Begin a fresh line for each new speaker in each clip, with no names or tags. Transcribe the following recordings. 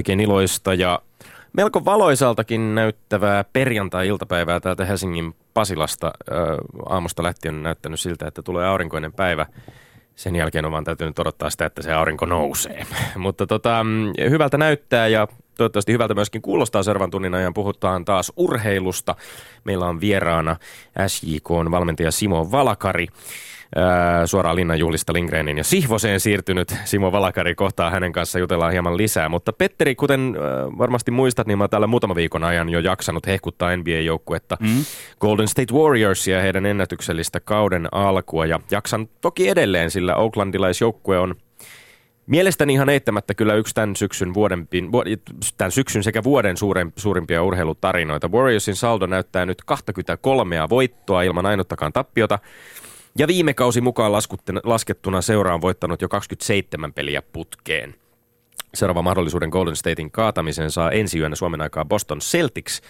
Oikein iloista ja melko valoisaltakin näyttävää perjantai-iltapäivää täältä Helsingin Pasilasta. aamusta lähtien on näyttänyt siltä, että tulee aurinkoinen päivä. Sen jälkeen on vaan täytynyt odottaa sitä, että se aurinko nousee. Mutta tota, hyvältä näyttää ja toivottavasti hyvältä myöskin kuulostaa seuraavan tunnin ajan. Puhutaan taas urheilusta. Meillä on vieraana SJK valmentaja Simo Valakari suoraan linnanjuhlista Lindgrenin ja Sihvoseen siirtynyt Simo Valakari kohtaa hänen kanssa jutellaan hieman lisää. Mutta Petteri, kuten varmasti muistat, niin mä oon täällä muutama viikon ajan jo jaksanut hehkuttaa NBA-joukkuetta mm. Golden State Warriorsia ja heidän ennätyksellistä kauden alkua. Ja jaksan toki edelleen, sillä Oaklandilaisjoukkue on Mielestäni ihan eittämättä kyllä yksi tämän syksyn, vuoden, tämän syksyn sekä vuoden suuren, suurimpia urheilutarinoita. Warriorsin saldo näyttää nyt 23 voittoa ilman ainuttakaan tappiota. Ja viime kausi mukaan laskettuna seura on voittanut jo 27 peliä putkeen. Seuraava mahdollisuuden Golden Statein kaatamiseen saa ensi yönä Suomen aikaa Boston Celtics,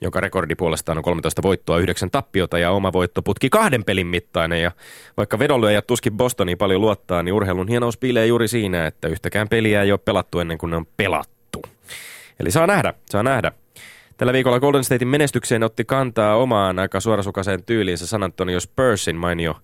jonka rekordi puolestaan on 13 voittoa, 9 tappiota ja oma voittoputki kahden pelin mittainen. Ja vaikka vedonlyöjät tuskin Bostoniin paljon luottaa, niin urheilun hienous piilee juuri siinä, että yhtäkään peliä ei ole pelattu ennen kuin ne on pelattu. Eli saa nähdä, saa nähdä. Tällä viikolla Golden Statein menestykseen otti kantaa omaan aika suorasukaiseen tyyliinsä San Antonio Spursin mainio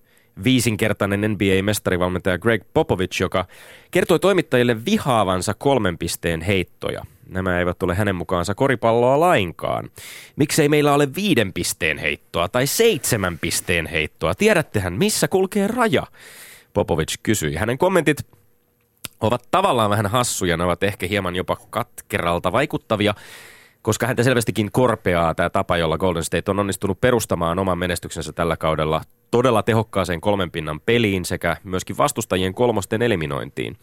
viisinkertainen NBA-mestarivalmentaja Greg Popovich, joka kertoi toimittajille vihaavansa kolmen pisteen heittoja. Nämä eivät ole hänen mukaansa koripalloa lainkaan. Miksei meillä ole viiden pisteen heittoa tai seitsemän pisteen heittoa? Tiedättehän, missä kulkee raja? Popovich kysyi. Hänen kommentit ovat tavallaan vähän hassuja, ne ovat ehkä hieman jopa katkeralta vaikuttavia, koska häntä selvästikin korpeaa tämä tapa, jolla Golden State on onnistunut perustamaan oman menestyksensä tällä kaudella todella tehokkaaseen kolmen pinnan peliin sekä myöskin vastustajien kolmosten eliminointiin.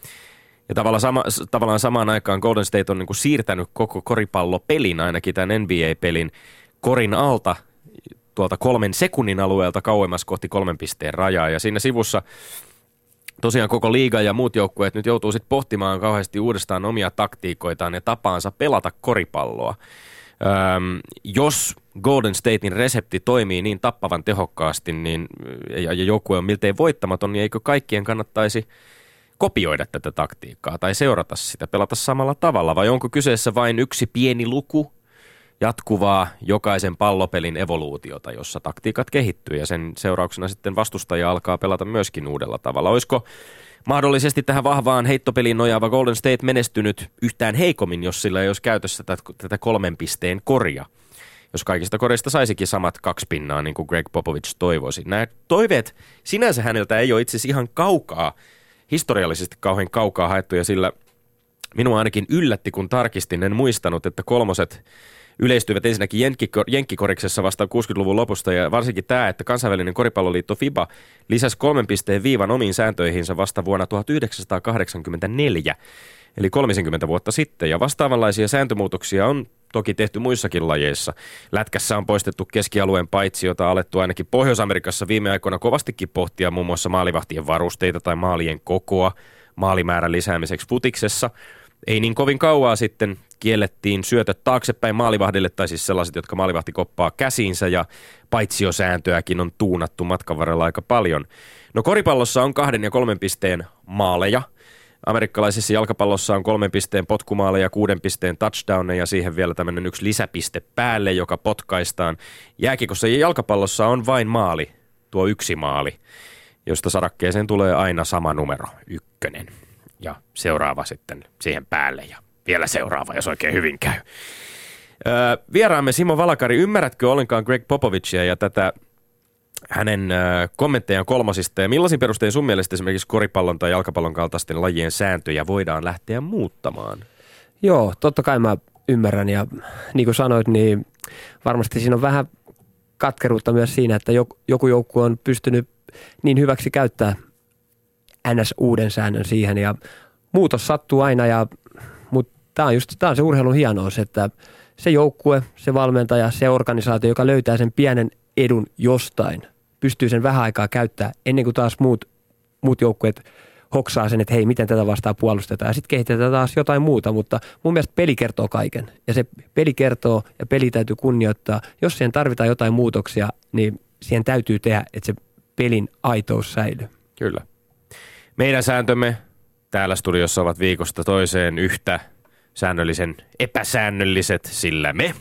Ja tavallaan, sama, tavallaan samaan aikaan Golden State on niin kuin siirtänyt koko koripallopelin, ainakin tämän NBA-pelin, korin alta tuolta kolmen sekunnin alueelta kauemmas kohti kolmen pisteen rajaa. Ja siinä sivussa tosiaan koko liiga ja muut joukkueet nyt joutuu sitten pohtimaan kauheasti uudestaan omia taktiikoitaan ja tapaansa pelata koripalloa. Öm, jos Golden Statein resepti toimii niin tappavan tehokkaasti niin, ja, ja joukkue on miltei voittamaton, niin eikö kaikkien kannattaisi kopioida tätä taktiikkaa tai seurata sitä, pelata samalla tavalla? Vai onko kyseessä vain yksi pieni luku jatkuvaa jokaisen pallopelin evoluutiota, jossa taktiikat kehittyy ja sen seurauksena sitten vastustaja alkaa pelata myöskin uudella tavalla. Olisiko mahdollisesti tähän vahvaan heittopeliin nojaava Golden State menestynyt yhtään heikommin, jos sillä ei olisi käytössä tätä, kolmen pisteen korja? Jos kaikista koreista saisikin samat kaksi pinnaa, niin kuin Greg Popovich toivoisi. Nämä toiveet sinänsä häneltä ei ole itse asiassa ihan kaukaa, historiallisesti kauhean kaukaa haettuja, sillä minua ainakin yllätti, kun tarkistin, en muistanut, että kolmoset yleistyivät ensinnäkin jenkkikoriksessa vasta 60-luvun lopusta ja varsinkin tämä, että kansainvälinen koripalloliitto FIBA lisäsi kolmen pisteen viivan omiin sääntöihinsä vasta vuonna 1984, eli 30 vuotta sitten. Ja vastaavanlaisia sääntömuutoksia on toki tehty muissakin lajeissa. Lätkässä on poistettu keskialueen paitsi, jota alettu ainakin Pohjois-Amerikassa viime aikoina kovastikin pohtia muun muassa maalivahtien varusteita tai maalien kokoa maalimäärän lisäämiseksi futiksessa – ei niin kovin kauaa sitten kiellettiin syötöt taaksepäin maalivahdille, tai siis sellaiset, jotka maalivahti koppaa käsiinsä, ja paitsijosääntöäkin on tuunattu matkan varrella aika paljon. No koripallossa on kahden ja kolmen pisteen maaleja. Amerikkalaisessa jalkapallossa on kolmen pisteen potkumaaleja, kuuden pisteen touchdowneja ja siihen vielä tämmöinen yksi lisäpiste päälle, joka potkaistaan. Jääkikossa ja jalkapallossa on vain maali, tuo yksi maali, josta sarakkeeseen tulee aina sama numero, ykkönen ja seuraava sitten siihen päälle ja vielä seuraava, jos oikein hyvin käy. Öö, vieraamme Simo Valakari, ymmärrätkö ollenkaan Greg Popovicia ja tätä hänen kommenttejaan kolmosista ja millaisin perustein sun mielestä esimerkiksi koripallon tai jalkapallon kaltaisten lajien sääntöjä voidaan lähteä muuttamaan?
Joo, totta kai mä ymmärrän ja niin kuin sanoit, niin varmasti siinä on vähän katkeruutta myös siinä, että joku joukkue on pystynyt niin hyväksi käyttää ns. uuden säännön siihen ja muutos sattuu aina, ja, tämä on just tämä on se urheilun hienous, että se joukkue, se valmentaja, se organisaatio, joka löytää sen pienen edun jostain, pystyy sen vähän aikaa käyttää ennen kuin taas muut, muut joukkueet hoksaa sen, että hei, miten tätä vastaan puolustetaan. Ja sitten kehitetään taas jotain muuta, mutta mun mielestä peli kertoo kaiken. Ja se peli kertoo ja peli täytyy kunnioittaa. Jos siihen tarvitaan jotain muutoksia, niin siihen täytyy tehdä, että se pelin aitous säilyy.
Kyllä. Meidän sääntömme täällä studiossa ovat viikosta toiseen yhtä säännöllisen epäsäännölliset, sillä me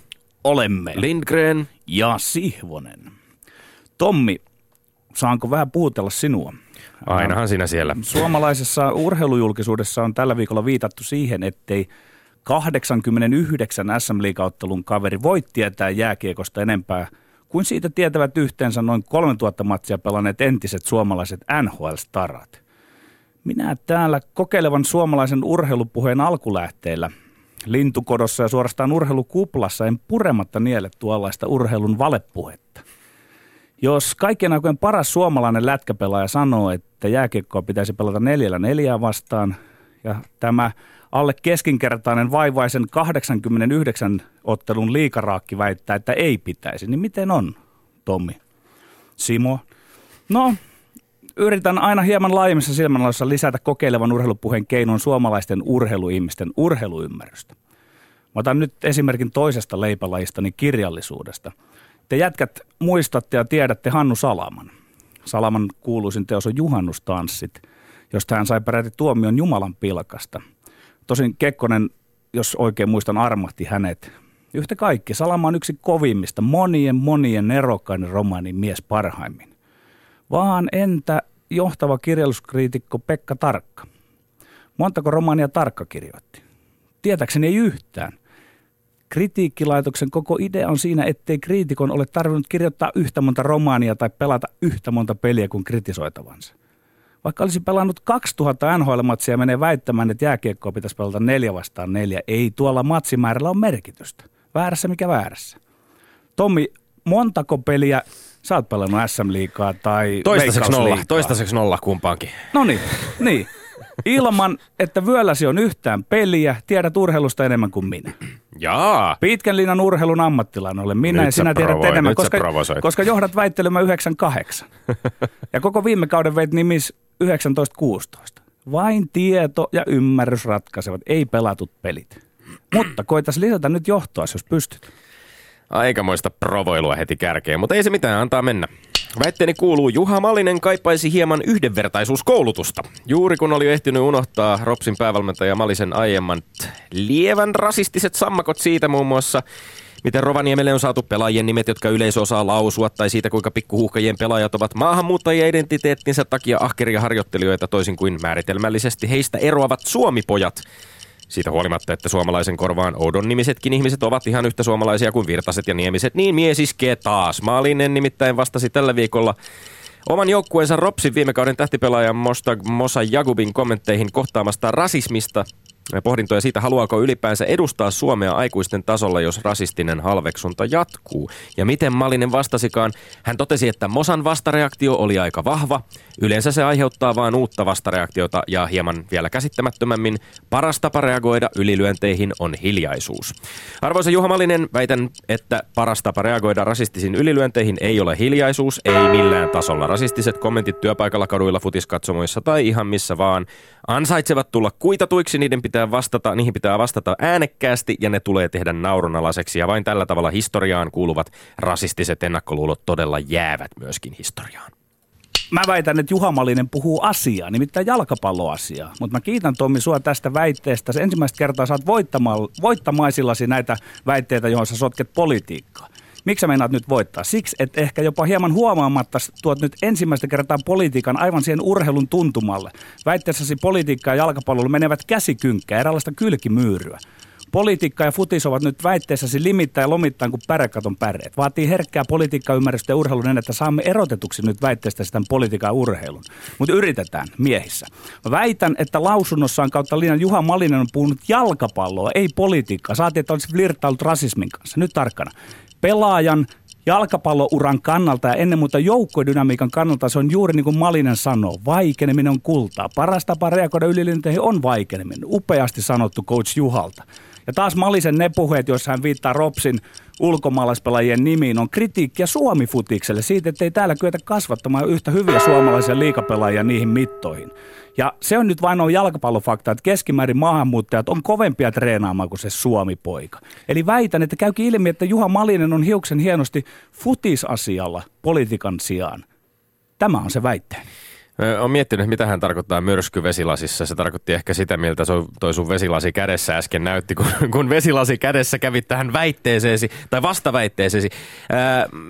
olemme
Lindgren
ja Sihvonen. Tommi, saanko vähän puhutella sinua?
Ainahan sinä siellä.
Suomalaisessa urheilujulkisuudessa on tällä viikolla viitattu siihen, ettei 89 SM liigauttelun kaveri voi tietää jääkiekosta enempää kuin siitä tietävät yhteensä noin 3000 matsia pelanneet entiset suomalaiset NHL-starat. Minä täällä kokeilevan suomalaisen urheilupuheen alkulähteellä lintukodossa ja suorastaan urheilukuplassa en purematta niele tuollaista urheilun valepuhetta. Jos kaikkien aikojen paras suomalainen lätkäpelaaja sanoo, että jääkiekkoa pitäisi pelata neljällä neljää vastaan, ja tämä alle keskinkertainen vaivaisen 89 ottelun liikaraakki väittää, että ei pitäisi, niin miten on, Tommi? Simo? No, yritän aina hieman laajemmissa silmänlaissa lisätä kokeilevan urheilupuheen keinon suomalaisten urheiluihmisten urheiluymmärrystä. Mä otan nyt esimerkin toisesta leipälajistani kirjallisuudesta. Te jätkät muistatte ja tiedätte Hannu Salaman. Salaman kuuluisin teos on Juhannustanssit, josta hän sai peräti tuomion Jumalan pilkasta. Tosin Kekkonen, jos oikein muistan, armahti hänet. Yhtä kaikki, Salama on yksi kovimmista, monien monien erokkainen romaanin mies parhaimmin. Vaan entä johtava kirjallisuuskriitikko Pekka Tarkka? Montako romaania Tarkka kirjoitti? Tietääkseni ei yhtään. Kritiikkilaitoksen koko idea on siinä, ettei kriitikon ole tarvinnut kirjoittaa yhtä monta romaania tai pelata yhtä monta peliä kuin kritisoitavansa. Vaikka olisi pelannut 2000 NHL-matsia menee väittämään, että jääkiekkoa pitäisi pelata neljä vastaan neljä, ei tuolla matsimäärällä ole merkitystä. Väärässä mikä väärässä. Tommi, montako peliä sä oot pelannut SM-liikaa tai
Toistaiseksi nolla, toistaiseksi nolla kumpaankin.
No niin, niin. Ilman, että vyölläsi on yhtään peliä, tiedät urheilusta enemmän kuin minä.
Jaa.
Pitkän linjan urheilun ammattilainen olen minä
Nyt
ja sinä tiedät
provoit,
enemmän, koska, koska johdat väittelemään 98. ja koko viime kauden veit nimis 1916. Vain tieto ja ymmärrys ratkaisevat, ei pelatut pelit. Mutta koitas lisätä nyt johtoa, jos pystyt.
Aikamoista provoilua heti kärkeen, mutta ei se mitään, antaa mennä. Väitteeni kuuluu, Juha Malinen kaipaisi hieman yhdenvertaisuuskoulutusta. Juuri kun oli ehtinyt unohtaa Ropsin päävalmentaja Malisen aiemman lievän rasistiset sammakot siitä muun muassa, miten Rovaniemelle on saatu pelaajien nimet, jotka yleisö osaa lausua, tai siitä kuinka pikkuhuhkajien pelaajat ovat maahanmuuttajien identiteettinsä takia ahkeria harjoittelijoita toisin kuin määritelmällisesti heistä eroavat suomipojat. Siitä huolimatta, että suomalaisen korvaan oudon nimisetkin ihmiset ovat ihan yhtä suomalaisia kuin virtaset ja niemiset, niin mies iskee taas. Maalinen nimittäin vastasi tällä viikolla oman joukkueensa Ropsin viime kauden tähtipelaajan Mosta Mosa Jagubin kommentteihin kohtaamasta rasismista ja pohdintoja siitä, haluaako ylipäänsä edustaa Suomea aikuisten tasolla, jos rasistinen halveksunta jatkuu. Ja miten Malinen vastasikaan, hän totesi, että Mosan vastareaktio oli aika vahva. Yleensä se aiheuttaa vain uutta vastareaktiota ja hieman vielä käsittämättömämmin. Paras tapa reagoida ylilyönteihin on hiljaisuus. Arvoisa Juha Malinen, väitän, että paras tapa reagoida rasistisiin ylilyönteihin ei ole hiljaisuus, ei millään tasolla. Rasistiset kommentit työpaikalla, kaduilla, futiskatsomoissa tai ihan missä vaan ansaitsevat tulla kuitatuiksi, niiden pitää vastata, niihin pitää vastata äänekkäästi ja ne tulee tehdä naurunalaiseksi ja vain tällä tavalla historiaan kuuluvat rasistiset ennakkoluulot todella jäävät myöskin historiaan.
Mä väitän, että Juha Malinen puhuu asiaa, nimittäin jalkapalloasiaa. Mutta mä kiitän Tommi sua tästä väitteestä. Se ensimmäistä kertaa saat voittama- voittamaisillasi näitä väitteitä, johon sä sotket politiikkaa. Miksi sä meinaat nyt voittaa? Siksi, että ehkä jopa hieman huomaamatta tuot nyt ensimmäistä kertaa politiikan aivan siihen urheilun tuntumalle. Väitteessäsi politiikka ja jalkapallolla menevät käsikynkkää, eräänlaista kylkimyyryä. Politiikka ja futis ovat nyt väitteessäsi limittäin ja lomittain kuin pärekaton päreet. Vaatii herkkää politiikkaymmärrystä ja urheilun niin, että saamme erotetuksi nyt väitteestä sitä politiikan ja urheilun. Mutta yritetään miehissä. Mä väitän, että lausunnossaan kautta linjan Juha Malinen on puhunut jalkapalloa, ei politiikkaa. Saatiin, että olisi flirttailut rasismin kanssa. Nyt tarkkana. Pelaajan jalkapallouran kannalta ja ennen muuta joukkodynamiikan kannalta se on juuri niin kuin Malinen sanoo. Vaikeneminen on kultaa. Paras tapa reagoida ylilinteihin on vaikeneminen. Upeasti sanottu coach Juhalta. Ja taas Malisen ne puheet, joissa hän viittaa Ropsin ulkomaalaispelaajien nimiin, on kritiikkiä Suomi-futikselle siitä, että ei täällä kyetä kasvattamaan yhtä hyviä suomalaisia liikapelaajia niihin mittoihin. Ja se on nyt vain on jalkapallofakta, että keskimäärin maahanmuuttajat on kovempia treenaamaan kuin se Suomi-poika. Eli väitän, että käykin ilmi, että Juha Malinen on hiuksen hienosti futisasialla politiikan sijaan. Tämä on se väitteeni.
Olen miettinyt, mitä hän tarkoittaa myrsky vesilasissa. Se tarkoitti ehkä sitä, miltä toi sun vesilasi kädessä äsken näytti, kun, kun vesilasi kädessä kävit tähän väitteeseesi tai vastaväitteeseesi.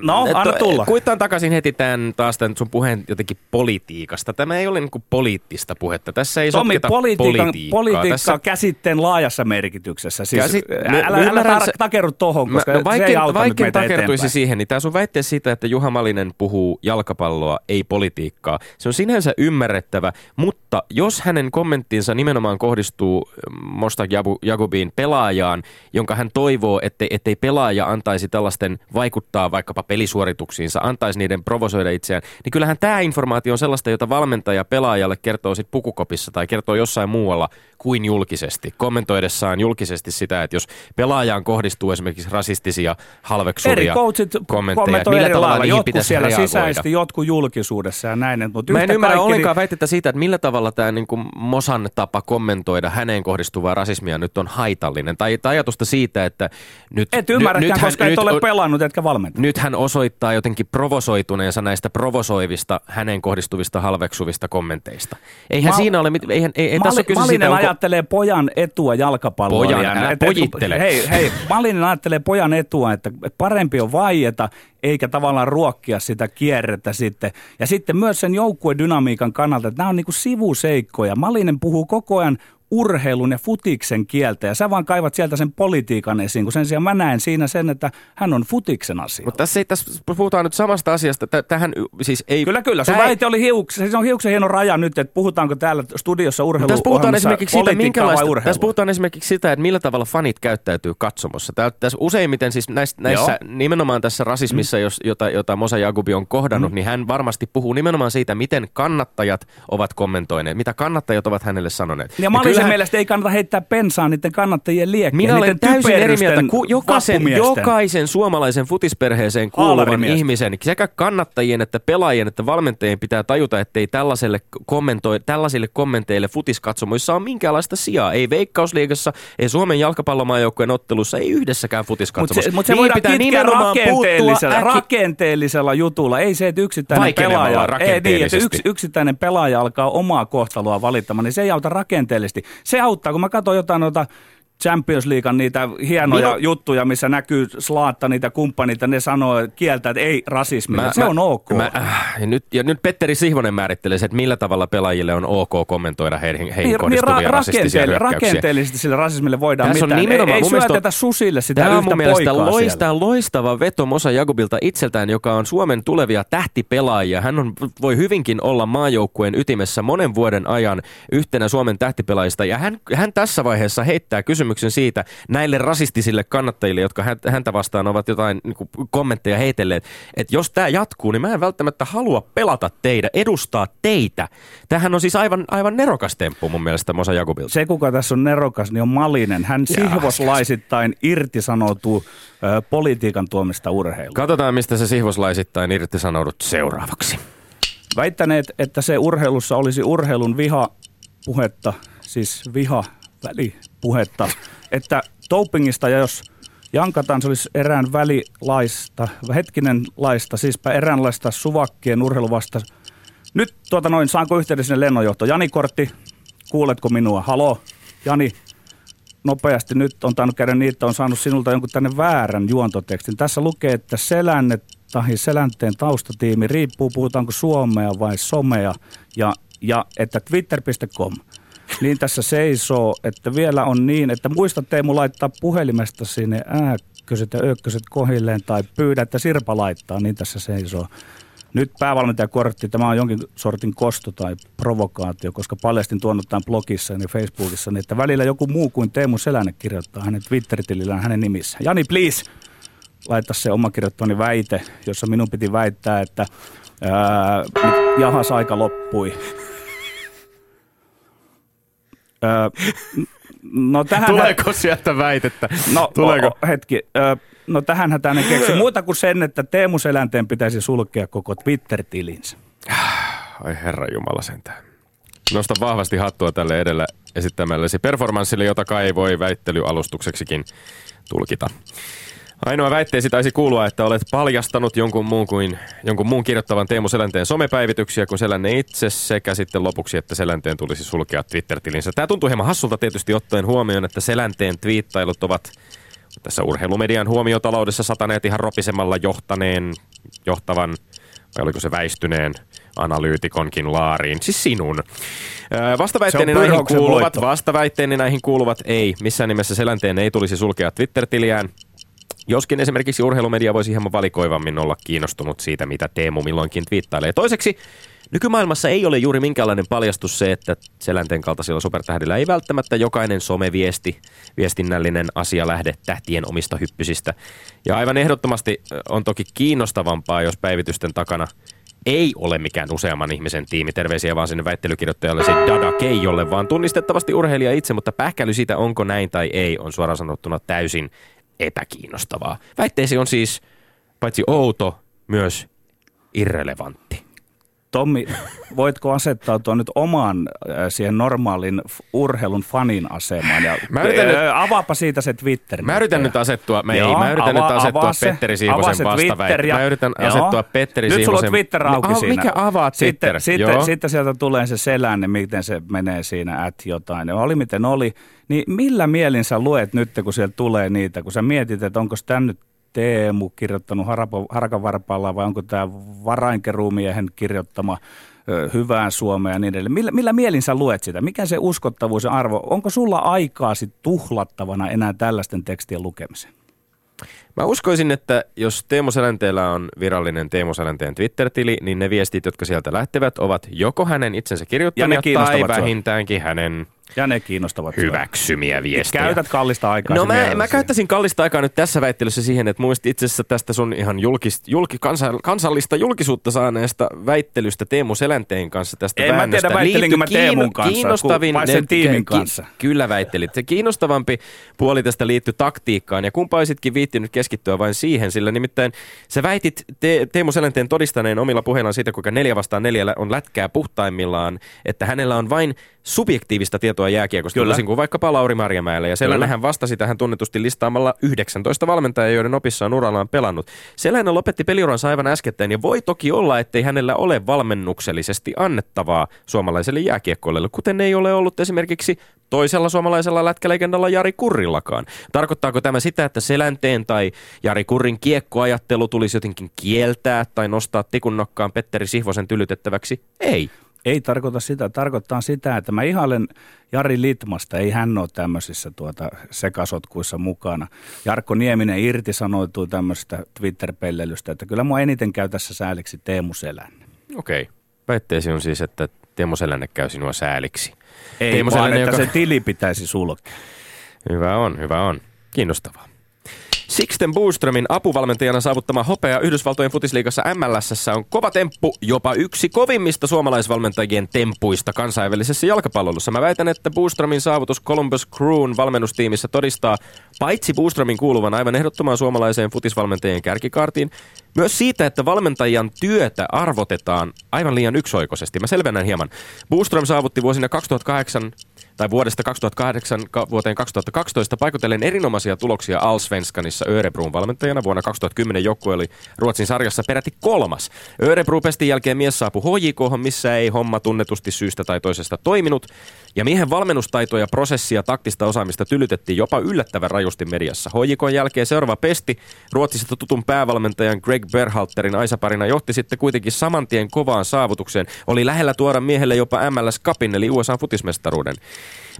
no, anna tulla.
Kuittaan takaisin heti tämän, taas tämän sun puheen jotenkin politiikasta. Tämä ei ole niin kuin poliittista puhetta. Tässä ei Tomi, politiikan, politiikkaa.
Politiikka Tässä... käsitteen laajassa merkityksessä. Siis, Käsit... älä, älä, älä takeru tohon, koska no,
vaikka,
se ei auta
vaikka
nyt
takertuisi siihen, niin tämä sun väitteessä siitä, että Juha Malinen puhuu jalkapalloa, ei politiikkaa. Se on sinänsä ymmärrettävä, mutta jos hänen kommenttinsa nimenomaan kohdistuu mm, Mosta Jagubiin pelaajaan, jonka hän toivoo, ettei, ettei pelaaja antaisi tällaisten vaikuttaa vaikkapa pelisuorituksiinsa, antaisi niiden provosoida itseään, niin kyllähän tämä informaatio on sellaista, jota valmentaja pelaajalle kertoo sitten pukukopissa tai kertoo jossain muualla kuin julkisesti, kommentoidessaan julkisesti sitä, että jos pelaajaan kohdistuu esimerkiksi rasistisia, halveksuvia Eri coachit kommentteja, millä tavalla niihin
jotkut siellä reagoida. sisäisesti, jotkut julkisuudessa ja näin.
Mutta Mä en ymmärrä kaikki... ollenkaan väitettä siitä, että millä tavalla tämä niin kuin Mosan tapa kommentoida häneen kohdistuvaa rasismia nyt on haitallinen. Tai, tai ajatusta siitä, että nyt...
Et ymmärräkään, nyt, koska nyt, et ole pelannut, etkä valmentanut.
Nyt hän osoittaa jotenkin provosoituneensa näistä provosoivista, häneen kohdistuvista halveksuvista kommenteista. Eihän Mal, siinä ole... Eihän, ei, ei Mal, tässä kyse
siitä, onko, ajattelee pojan etua jalkapalloa.
Pojan, älä pojittele.
Hei, hei, Malinen ajattelee pojan etua, että parempi on vaieta, eikä tavallaan ruokkia sitä kierrettä sitten. Ja sitten myös sen joukkuedynamiikan kannalta, että nämä on niin kuin sivuseikkoja. Malinen puhuu koko ajan urheilun ja futiksen kieltä ja sä vaan kaivat sieltä sen politiikan esiin, kun sen sijaan mä näen siinä sen, että hän on futiksen asia.
Mutta tässä, tässä puhutaan nyt samasta asiasta. Tähän siis ei...
Kyllä, kyllä. Sun väite oli hiuksen, se on hiuksen hieno raja nyt, että puhutaanko täällä studiossa urheilu
tässä puhutaan esimerkiksi siitä, minkälaista, tässä puhutaan esimerkiksi sitä, että millä tavalla fanit käyttäytyy katsomossa. Tää, tässä useimmiten siis näissä, näissä nimenomaan tässä rasismissa, mm. jos, jota, jota Mosa Jagubi on kohdannut, mm. niin hän varmasti puhuu nimenomaan siitä, miten kannattajat ovat kommentoineet, mitä kannattajat ovat hänelle sanoneet.
Ja, ja mä kyllähän... mielestä ei kannata heittää pensaa niiden kannattajien liekkeen.
Minä olen täysin eri mieltä. Ku, jokaisen, jokaisen suomalaisen futisperheeseen kuuluvan ihmisen, sekä kannattajien että pelaajien että valmentajien pitää tajuta, ettei tällaiselle kommentoi, tällaisille kommenteille futiskatsomoissa ole minkäänlaista sijaa. Ei Veikkausliigassa, ei Suomen jalkapallomaajoukkueen ottelussa, ei yhdessäkään futiskatsomossa.
Mutta se, mut se niin pitää rakenteellisella, äki... rakenteellisella jutulla. Ei se, että yksittäinen pelaaja, ei, niin, että yks, yksittäinen pelaaja alkaa omaa kohtaloa valittamaan, niin se ei auta rakenteellisesti. Se auttaa, kun mä katson jotain noita Champions Leaguean niitä hienoja Minu... juttuja, missä näkyy slaatta niitä kumppanita, ne sanoo kieltä, että ei rasismi. Se mä, on ok.
Mä, äh, ja, nyt, ja nyt Petteri Sihvonen määrittelee että millä tavalla pelaajille on ok kommentoida heihin, heihin niin, kohdistuvia niin, ra- rasistisia
Rakenteellisesti sille rasismille voidaan Tässä mitään. On ei, ei syötetä susille sitä
Tämä
yhtä
on
poikaa
loistava, loistava veto Mosa Jagubilta itseltään, joka on Suomen tulevia tähtipelaajia. Hän on, voi hyvinkin olla maajoukkueen ytimessä monen vuoden ajan yhtenä Suomen tähtipelaajista. Ja hän, hän tässä vaiheessa heittää kysymyksen kysymyksen siitä näille rasistisille kannattajille, jotka häntä vastaan ovat jotain niin kuin kommentteja heitelleet, että jos tämä jatkuu, niin mä en välttämättä halua pelata teitä, edustaa teitä. Tähän on siis aivan, aivan nerokas temppu mun mielestä Mosa Jakubilta.
Se, kuka tässä on nerokas, niin on Malinen. Hän sihvoslaisittain irtisanoutuu ö, politiikan tuomista urheiluun.
Katsotaan, mistä se sihvoslaisittain irtisanoudut seuraavaksi.
Väittäneet, että se urheilussa olisi urheilun viha puhetta, siis viha välipuhetta, että dopingista ja jos jankataan, se olisi erään välilaista, hetkinen laista, siispä eräänlaista suvakkien urheiluvasta. Nyt tuota noin, saanko yhteyden sinne lennonjohto? Jani Kortti, kuuletko minua? Halo, Jani, nopeasti nyt on tainnut käydä niin, että on saanut sinulta jonkun tänne väärän juontotekstin. Tässä lukee, että selänne tai selänteen taustatiimi riippuu, puhutaanko suomea vai somea, ja, ja että twitter.com – niin tässä seisoo, että vielä on niin, että muista Teemu laittaa puhelimesta sinne ääkköset ja ökköset kohilleen tai pyydä, että Sirpa laittaa, niin tässä seisoo. Nyt päävalmentajakortti, tämä on jonkin sortin kosto tai provokaatio, koska paljastin tuonut tämän blogissa ja Facebookissa, niin että välillä joku muu kuin Teemu Selänne kirjoittaa hänen Twitter-tilillään hänen nimissä. Jani, please, laita se oma kirjoittamani väite, jossa minun piti väittää, että ää, jahas aika loppui. Öö,
no tähän Tuleeko sieltä väitettä?
No Tuleeko? O, hetki. Öö, no tähän hänen keksi muuta kuin sen, että Teemu Selänteen pitäisi sulkea koko Twitter-tilinsä.
Ai herra Jumala sentään. Nosta vahvasti hattua tälle edellä esittämällesi performanssille, jota kai voi väittelyalustukseksikin tulkita. Ainoa väitteesi taisi kuulua, että olet paljastanut jonkun muun, kuin, jonkun muun kirjoittavan Teemu Selänteen somepäivityksiä kuin Selänne itse sekä sitten lopuksi, että Selänteen tulisi sulkea Twitter-tilinsä. Tämä tuntuu hieman hassulta tietysti ottaen huomioon, että Selänteen twiittailut ovat tässä urheilumedian huomiotaloudessa sataneet ihan ropisemalla johtaneen, johtavan, vai oliko se väistyneen analyytikonkin laariin, siis sinun. Vastaväitteeni näihin kuuluvat, voitto. vastaväitteeni näihin kuuluvat ei. Missään nimessä Selänteen ei tulisi sulkea Twitter-tiliään. Joskin esimerkiksi urheilumedia voisi hieman valikoivammin olla kiinnostunut siitä, mitä Teemu milloinkin twiittailee. Toiseksi, nykymaailmassa ei ole juuri minkäänlainen paljastus se, että Selänteen kaltaisilla supertähdillä ei välttämättä jokainen someviesti, viestinnällinen asia lähde tähtien omista hyppysistä. Ja aivan ehdottomasti on toki kiinnostavampaa, jos päivitysten takana ei ole mikään useamman ihmisen tiimi. Terveisiä vaan sinne väittelykirjoittajalle se Dada Keijolle, vaan tunnistettavasti urheilija itse, mutta pähkäily siitä onko näin tai ei on suoraan sanottuna täysin epäkiinnostavaa. Väitteesi on siis paitsi outo, myös irrelevantti.
Tommi, voitko asettautua nyt oman äh, siihen normaalin urheilun fanin asemaan? Ja, mä yritän nyt, äh, avaapa siitä se Twitter.
Mä yritän nyt asettua, mä, Joo, ei, mä yritän ava, nyt asettua se, Petteri Siivosen vastaväin. Mä yritän Joo. asettua Petteri
nyt
Siivosen...
Nyt sulla on Twitter auki
ah,
siinä.
Mikä avaa Twitter?
Sitten, sitten, sitten sieltä tulee se selänne, miten se menee siinä at jotain. Oli miten oli. Niin millä mielin sä luet nyt, kun sieltä tulee niitä, kun sä mietit, että onko tämä nyt Teemu kirjoittanut Harakan varpaalla vai onko tämä varainkeruumiehen kirjoittama hyvään Suomeen ja niin edelleen. Millä, millä mielin sä luet sitä? Mikä se uskottavuus ja arvo? Onko sulla aikaa sit tuhlattavana enää tällaisten tekstien lukemiseen?
Mä uskoisin, että jos Teemu Selänteellä on virallinen Teemu Selänteen Twitter-tili, niin ne viestit, jotka sieltä lähtevät, ovat joko hänen itsensä kirjoittamia tai vähintäänkin hänen
ja ne kiinnostavat
hyväksymiä viestejä.
Käytät kallista aikaa.
No mä, mä käyttäisin kallista aikaa nyt tässä väittelyssä siihen, että muistin itse asiassa tästä sun ihan julkis, julki, kansa, kansallista julkisuutta saaneesta väittelystä Teemu Selänteen kanssa tästä
En väännöstä. mä tiedä väittelinkö mä Teemun kanssa, kiinnostavin, vai sen tiimin kanssa.
Ki, kyllä väittelit. Se kiinnostavampi puoli tästä liittyy taktiikkaan ja kumpaisitkin viittinyt keskittyä vain siihen, sillä nimittäin sä väitit te, Teemu Selänteen todistaneen omilla puheillaan siitä, kuinka neljä vastaan neljällä on lätkää puhtaimmillaan, että hänellä on vain subjektiivista tietoa jääkiekosta, toisin kuin vaikkapa Lauri Marjamäelle. Ja Selänne hän vastasi tähän tunnetusti listaamalla 19 valmentajaa, joiden opissaan urallaan pelannut. Selänne lopetti peliuransa aivan äskettäin ja voi toki olla, ettei hänellä ole valmennuksellisesti annettavaa suomalaiselle jääkiekkoille, kuten ei ole ollut esimerkiksi toisella suomalaisella lätkälegendalla Jari Kurrillakaan. Tarkoittaako tämä sitä, että Selänteen tai Jari Kurrin kiekkoajattelu tulisi jotenkin kieltää tai nostaa tikunnokkaan Petteri Sihvosen tylytettäväksi? Ei.
Ei tarkoita sitä. Tarkoittaa sitä, että mä ihailen Jari Litmasta. Ei hän ole tämmöisissä tuota sekasotkuissa mukana. Jarkko Nieminen irtisanoitui tämmöistä Twitter-pellelystä, että kyllä mua eniten käy tässä sääliksi Teemu Selänne.
Okei. Väitteesi on siis, että Teemu Selänne käy sinua sääliksi.
Ei Teemu vaan, että joka... se tili pitäisi sulkea.
Hyvä on, hyvä on. Kiinnostavaa. Sixten Booströmin apuvalmentajana saavuttama hopea Yhdysvaltojen futisliigassa MLS on kova temppu, jopa yksi kovimmista suomalaisvalmentajien tempuista kansainvälisessä jalkapallossa. Mä väitän, että Booströmin saavutus Columbus Crewn valmennustiimissä todistaa paitsi Booströmin kuuluvan aivan ehdottomaan suomalaiseen futisvalmentajien kärkikaartiin, myös siitä, että valmentajan työtä arvotetaan aivan liian yksioikoisesti. Mä selvennän hieman. Booström saavutti vuosina 2008 tai vuodesta 2008 vuoteen 2012 paikotellen erinomaisia tuloksia Allsvenskanissa Örebruun valmentajana. Vuonna 2010 joukkue oli Ruotsin sarjassa peräti kolmas. Örebro pestin jälkeen mies saapui HJK, missä ei homma tunnetusti syystä tai toisesta toiminut. Ja miehen valmennustaito ja prosessia taktista osaamista tylytettiin jopa yllättävän rajusti mediassa. HJK jälkeen seuraava pesti Ruotsista tutun päävalmentajan Greg Berhalterin aisaparina johti sitten kuitenkin samantien kovaan saavutukseen. Oli lähellä tuoda miehelle jopa MLS Cupin eli USA futismestaruuden.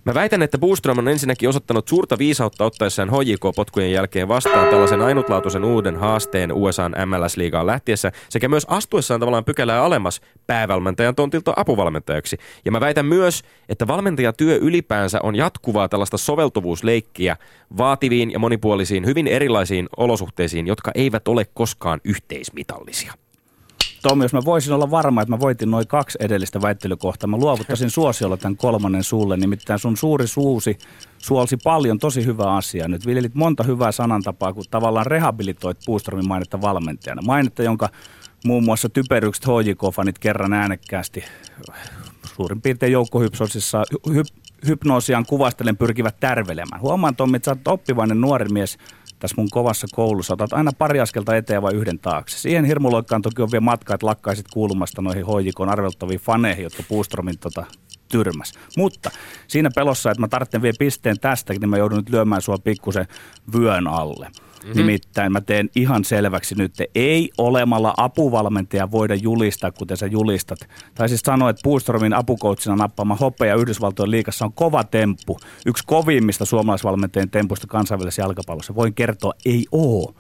Mä väitän, että Boostrom on ensinnäkin osoittanut suurta viisautta ottaessaan HJK-potkujen jälkeen vastaan tällaisen ainutlaatuisen uuden haasteen USAn MLS-liigaan lähtiessä sekä myös astuessaan tavallaan pykälää alemmas päävalmentajan tontilta apuvalmentajaksi. Ja mä väitän myös, että valmentajatyö ylipäänsä on jatkuvaa tällaista soveltuvuusleikkiä vaativiin ja monipuolisiin, hyvin erilaisiin olosuhteisiin, jotka eivät ole koskaan yhteismitallisia.
Tomi, jos mä voisin olla varma, että mä voitin noin kaksi edellistä väittelykohtaa, mä luovuttaisin suosiolla tämän kolmannen suulle, nimittäin sun suuri suusi suolsi paljon tosi hyvää asiaa. Nyt viljelit monta hyvää sanantapaa, kun tavallaan rehabilitoit Puustromin mainetta valmentajana. Mainetta, jonka muun muassa typerykset HJK-fanit kerran äänekkäästi suurin piirtein joukkohypnosissa hyp, hypnoosiaan kuvastellen pyrkivät tärvelemään. Huomaan Tommi, että sä oot oppivainen nuori mies tässä mun kovassa koulussa, otat aina pari askelta eteen vai yhden taakse. Siihen hirmuloikkaan toki on vielä matka, että lakkaisit kuulumasta noihin hoijikon arveltaviin faneihin, jotka Puustromin tota, tyrmäs. Mutta siinä pelossa, että mä tarvitsen vielä pisteen tästä, niin mä joudun nyt lyömään sua pikkusen vyön alle. Mm-hmm. Nimittäin mä teen ihan selväksi nyt, että ei olemalla apuvalmentaja voida julistaa, kuten sä julistat. Tai siis sanoa, että Puustormin apukoutsina nappaama hopea Yhdysvaltojen liikassa on kova temppu. Yksi kovimmista suomalaisvalmentajien tempuista kansainvälisessä jalkapallossa. Voin kertoa, ei oo.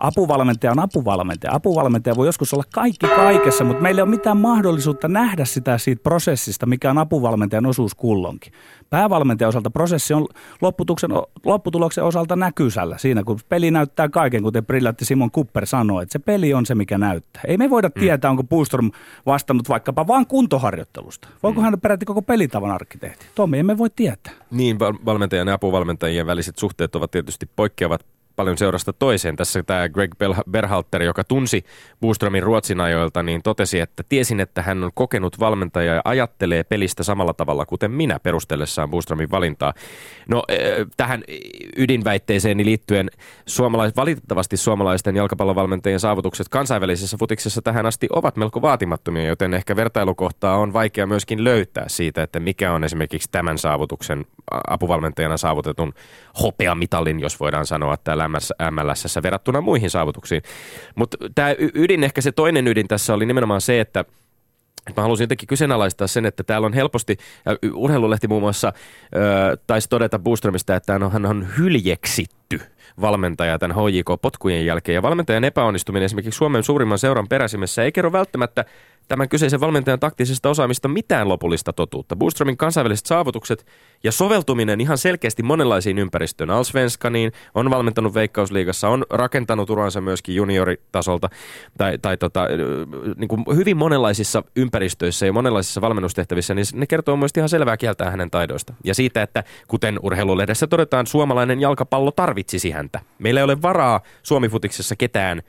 Apuvalmentaja on apuvalmentaja. Apuvalmentaja voi joskus olla kaikki kaikessa, mutta meillä ei ole mitään mahdollisuutta nähdä sitä siitä prosessista, mikä on apuvalmentajan osuus kullonkin. Päävalmentajan osalta prosessi on lopputuloksen, lopputuloksen osalta näkysällä siinä, kun peli näyttää kaiken, kuten brillantti Simon Cooper sanoi, että se peli on se, mikä näyttää. Ei me voida mm. tietää, onko Puustorm vastannut vaikkapa vain kuntoharjoittelusta. Voiko mm. hän peräti koko pelitavan arkkitehti? Tomi, emme voi tietää.
Niin, valmentajan ja apuvalmentajien väliset suhteet ovat tietysti poikkeavat paljon seurasta toiseen. Tässä tämä Greg Berhalter, joka tunsi Boostromin Ruotsin ajoilta, niin totesi, että tiesin, että hän on kokenut valmentaja ja ajattelee pelistä samalla tavalla kuten minä perustellessaan Boostromin valintaa. No tähän ydinväitteeseen liittyen suomalais, valitettavasti suomalaisten jalkapallovalmentajien saavutukset kansainvälisessä futiksessa tähän asti ovat melko vaatimattomia, joten ehkä vertailukohtaa on vaikea myöskin löytää siitä, että mikä on esimerkiksi tämän saavutuksen apuvalmentajana saavutetun hopeamitalin, jos voidaan sanoa täällä MLS verrattuna muihin saavutuksiin. Mutta tämä ydin, ehkä se toinen ydin tässä oli nimenomaan se, että Mä halusin jotenkin kyseenalaistaa sen, että täällä on helposti, ja urheilulehti muun muassa ö, taisi todeta Boostramista, että hän on, hän on hyljeksitty valmentaja tämän HJK-potkujen jälkeen. Ja valmentajan epäonnistuminen esimerkiksi Suomen suurimman seuran peräsimessä ei kerro välttämättä tämän kyseisen valmentajan taktisesta osaamista mitään lopullista totuutta. Boostromin kansainväliset saavutukset ja soveltuminen ihan selkeästi monenlaisiin ympäristöön. Alsvenskaniin on valmentanut Veikkausliigassa, on rakentanut uransa myöskin junioritasolta tai, tai tota, niin kuin hyvin monenlaisissa ympäristöissä ja monenlaisissa valmennustehtävissä, niin ne kertoo myös ihan selvää kieltä hänen taidoista. Ja siitä, että kuten urheilulehdessä todetaan, suomalainen jalkapallo tarvitsisi häntä. Meillä ei ole varaa Suomifutiksessa ketään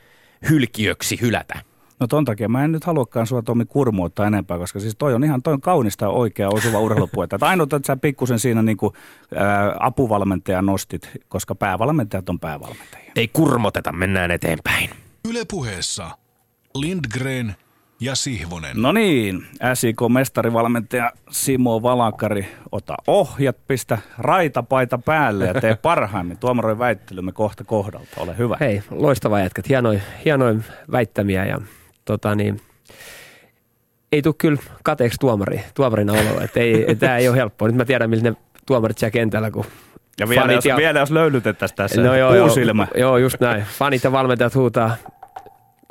hylkiöksi hylätä.
No ton takia mä en nyt haluakaan sua Tomi kurmuuttaa enempää, koska siis toi on ihan toi on kaunista ja oikea osuva urheilupuhetta. Että ainoa, että sä pikkusen siinä niinku, ää, apuvalmentaja nostit, koska päävalmentajat on päävalmentajia.
Ei kurmoteta, mennään eteenpäin.
Yle puheessa Lindgren ja Sihvonen.
No niin, SIK-mestarivalmentaja Simo Valakari, ota ohjat, pistä raitapaita päälle ja tee parhaimmin. Tuomaroin väittelymme kohta kohdalta, ole hyvä.
Hei, loistava jätkät, hienoin, hienoin väittämiä ja tota niin, ei tule kyllä kateeksi tuomari, tuomarina olo. Että ei, tämä ei ole helppoa. Nyt mä tiedän, millä ne tuomarit siellä kentällä, kun
ja vielä, jos, ja... vielä jos löylytettäisiin tässä
no joo, joo, joo, just näin. Fanit ja valmentajat huutaa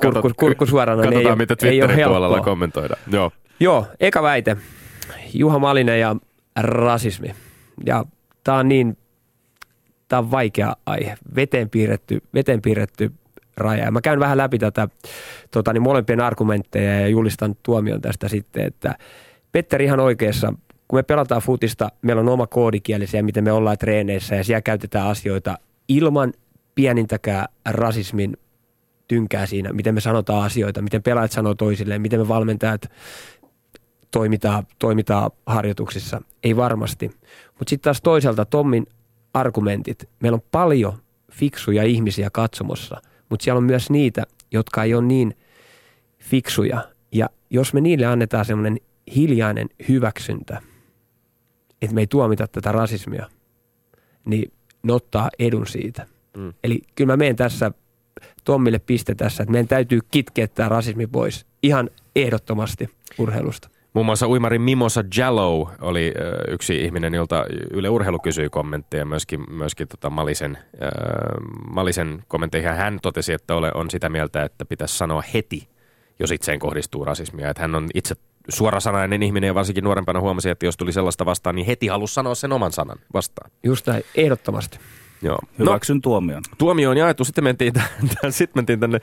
kurkku, kurkku suorana.
Katsotaan,
niin ei,
mitä Twitterin puolella kommentoida. Joo.
Joo, eka väite. Juha Malinen ja rasismi. Ja tämä on niin, tämä on vaikea aihe. Veteen piirretty, veteen piirretty raja. Ja mä käyn vähän läpi tätä tota, niin molempien argumentteja ja julistan tuomion tästä sitten, että Petteri ihan oikeassa, kun me pelataan futista, meillä on oma koodikieli siellä, miten me ollaan treeneissä ja siellä käytetään asioita ilman pienintäkään rasismin tynkää siinä, miten me sanotaan asioita, miten pelaajat sanoo toisilleen, miten me valmentajat toimitaan, toimitaan harjoituksissa. Ei varmasti. Mutta sitten taas toisaalta Tommin argumentit. Meillä on paljon fiksuja ihmisiä katsomossa, mutta siellä on myös niitä, jotka ei ole niin fiksuja. Ja jos me niille annetaan semmoinen hiljainen hyväksyntä, että me ei tuomita tätä rasismia, niin ne ottaa edun siitä. Mm. Eli kyllä mä menen tässä Tommille piste tässä, että meidän täytyy kitkeä tämä rasismi pois ihan ehdottomasti urheilusta.
Muun muassa uimarin Mimosa Jallow oli yksi ihminen, jolta Yle Urheilu kysyi kommentteja myöskin, myöskin tota Malisen, ö, Malisen kommentteihin. Hän totesi, että ole, on sitä mieltä, että pitäisi sanoa heti, jos itseen kohdistuu rasismia. Että hän on itse suorasanainen ihminen ja varsinkin nuorempana huomasi, että jos tuli sellaista vastaan, niin heti halusi sanoa sen oman sanan vastaan.
Just näin, ehdottomasti.
Joo. Hyväksyn no, tuomion.
Tuomio on jaettu. Sitten mentiin, t- sitten mentiin tänne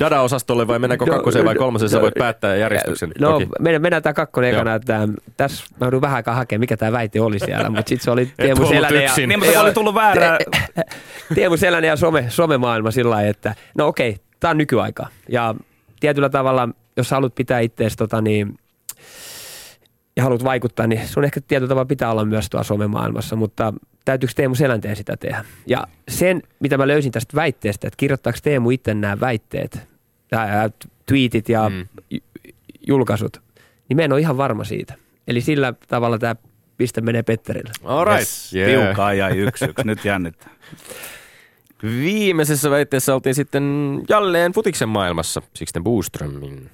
Dada-osastolle vai mennäänkö no, kakkoseen vai kolmoseen, no, voit päättää järjestyksen.
No toki. mennään, mennään tämä kakkonen ekana, että tässä mä joudun vähän aikaa hakemaan, mikä tämä väite oli siellä, mutta sitten se oli Teemu Selänen ja...
Niin, mutta oli tullut väärä.
Teemu Selänen ja some, somemaailma sillä lailla, että no okei, tämä on nykyaika. Ja tietyllä tavalla, jos haluat pitää itseäsi tota niin, ja haluat vaikuttaa, niin sun ehkä tietyllä tavalla pitää olla myös tuolla somemaailmassa, mutta täytyykö Teemu Selänteen sitä tehdä? Ja sen, mitä mä löysin tästä väitteestä, että kirjoittaako Teemu itse nämä väitteet, ää, tweetit ja mm. julkaisut, niin mä en ole ihan varma siitä. Eli sillä tavalla tämä piste menee Petterille.
All right.
Yes, yeah. Tiukkaa ja yksi, yksi. Nyt jännittää.
Viimeisessä väitteessä oltiin sitten jälleen futiksen maailmassa Sixten Boströmin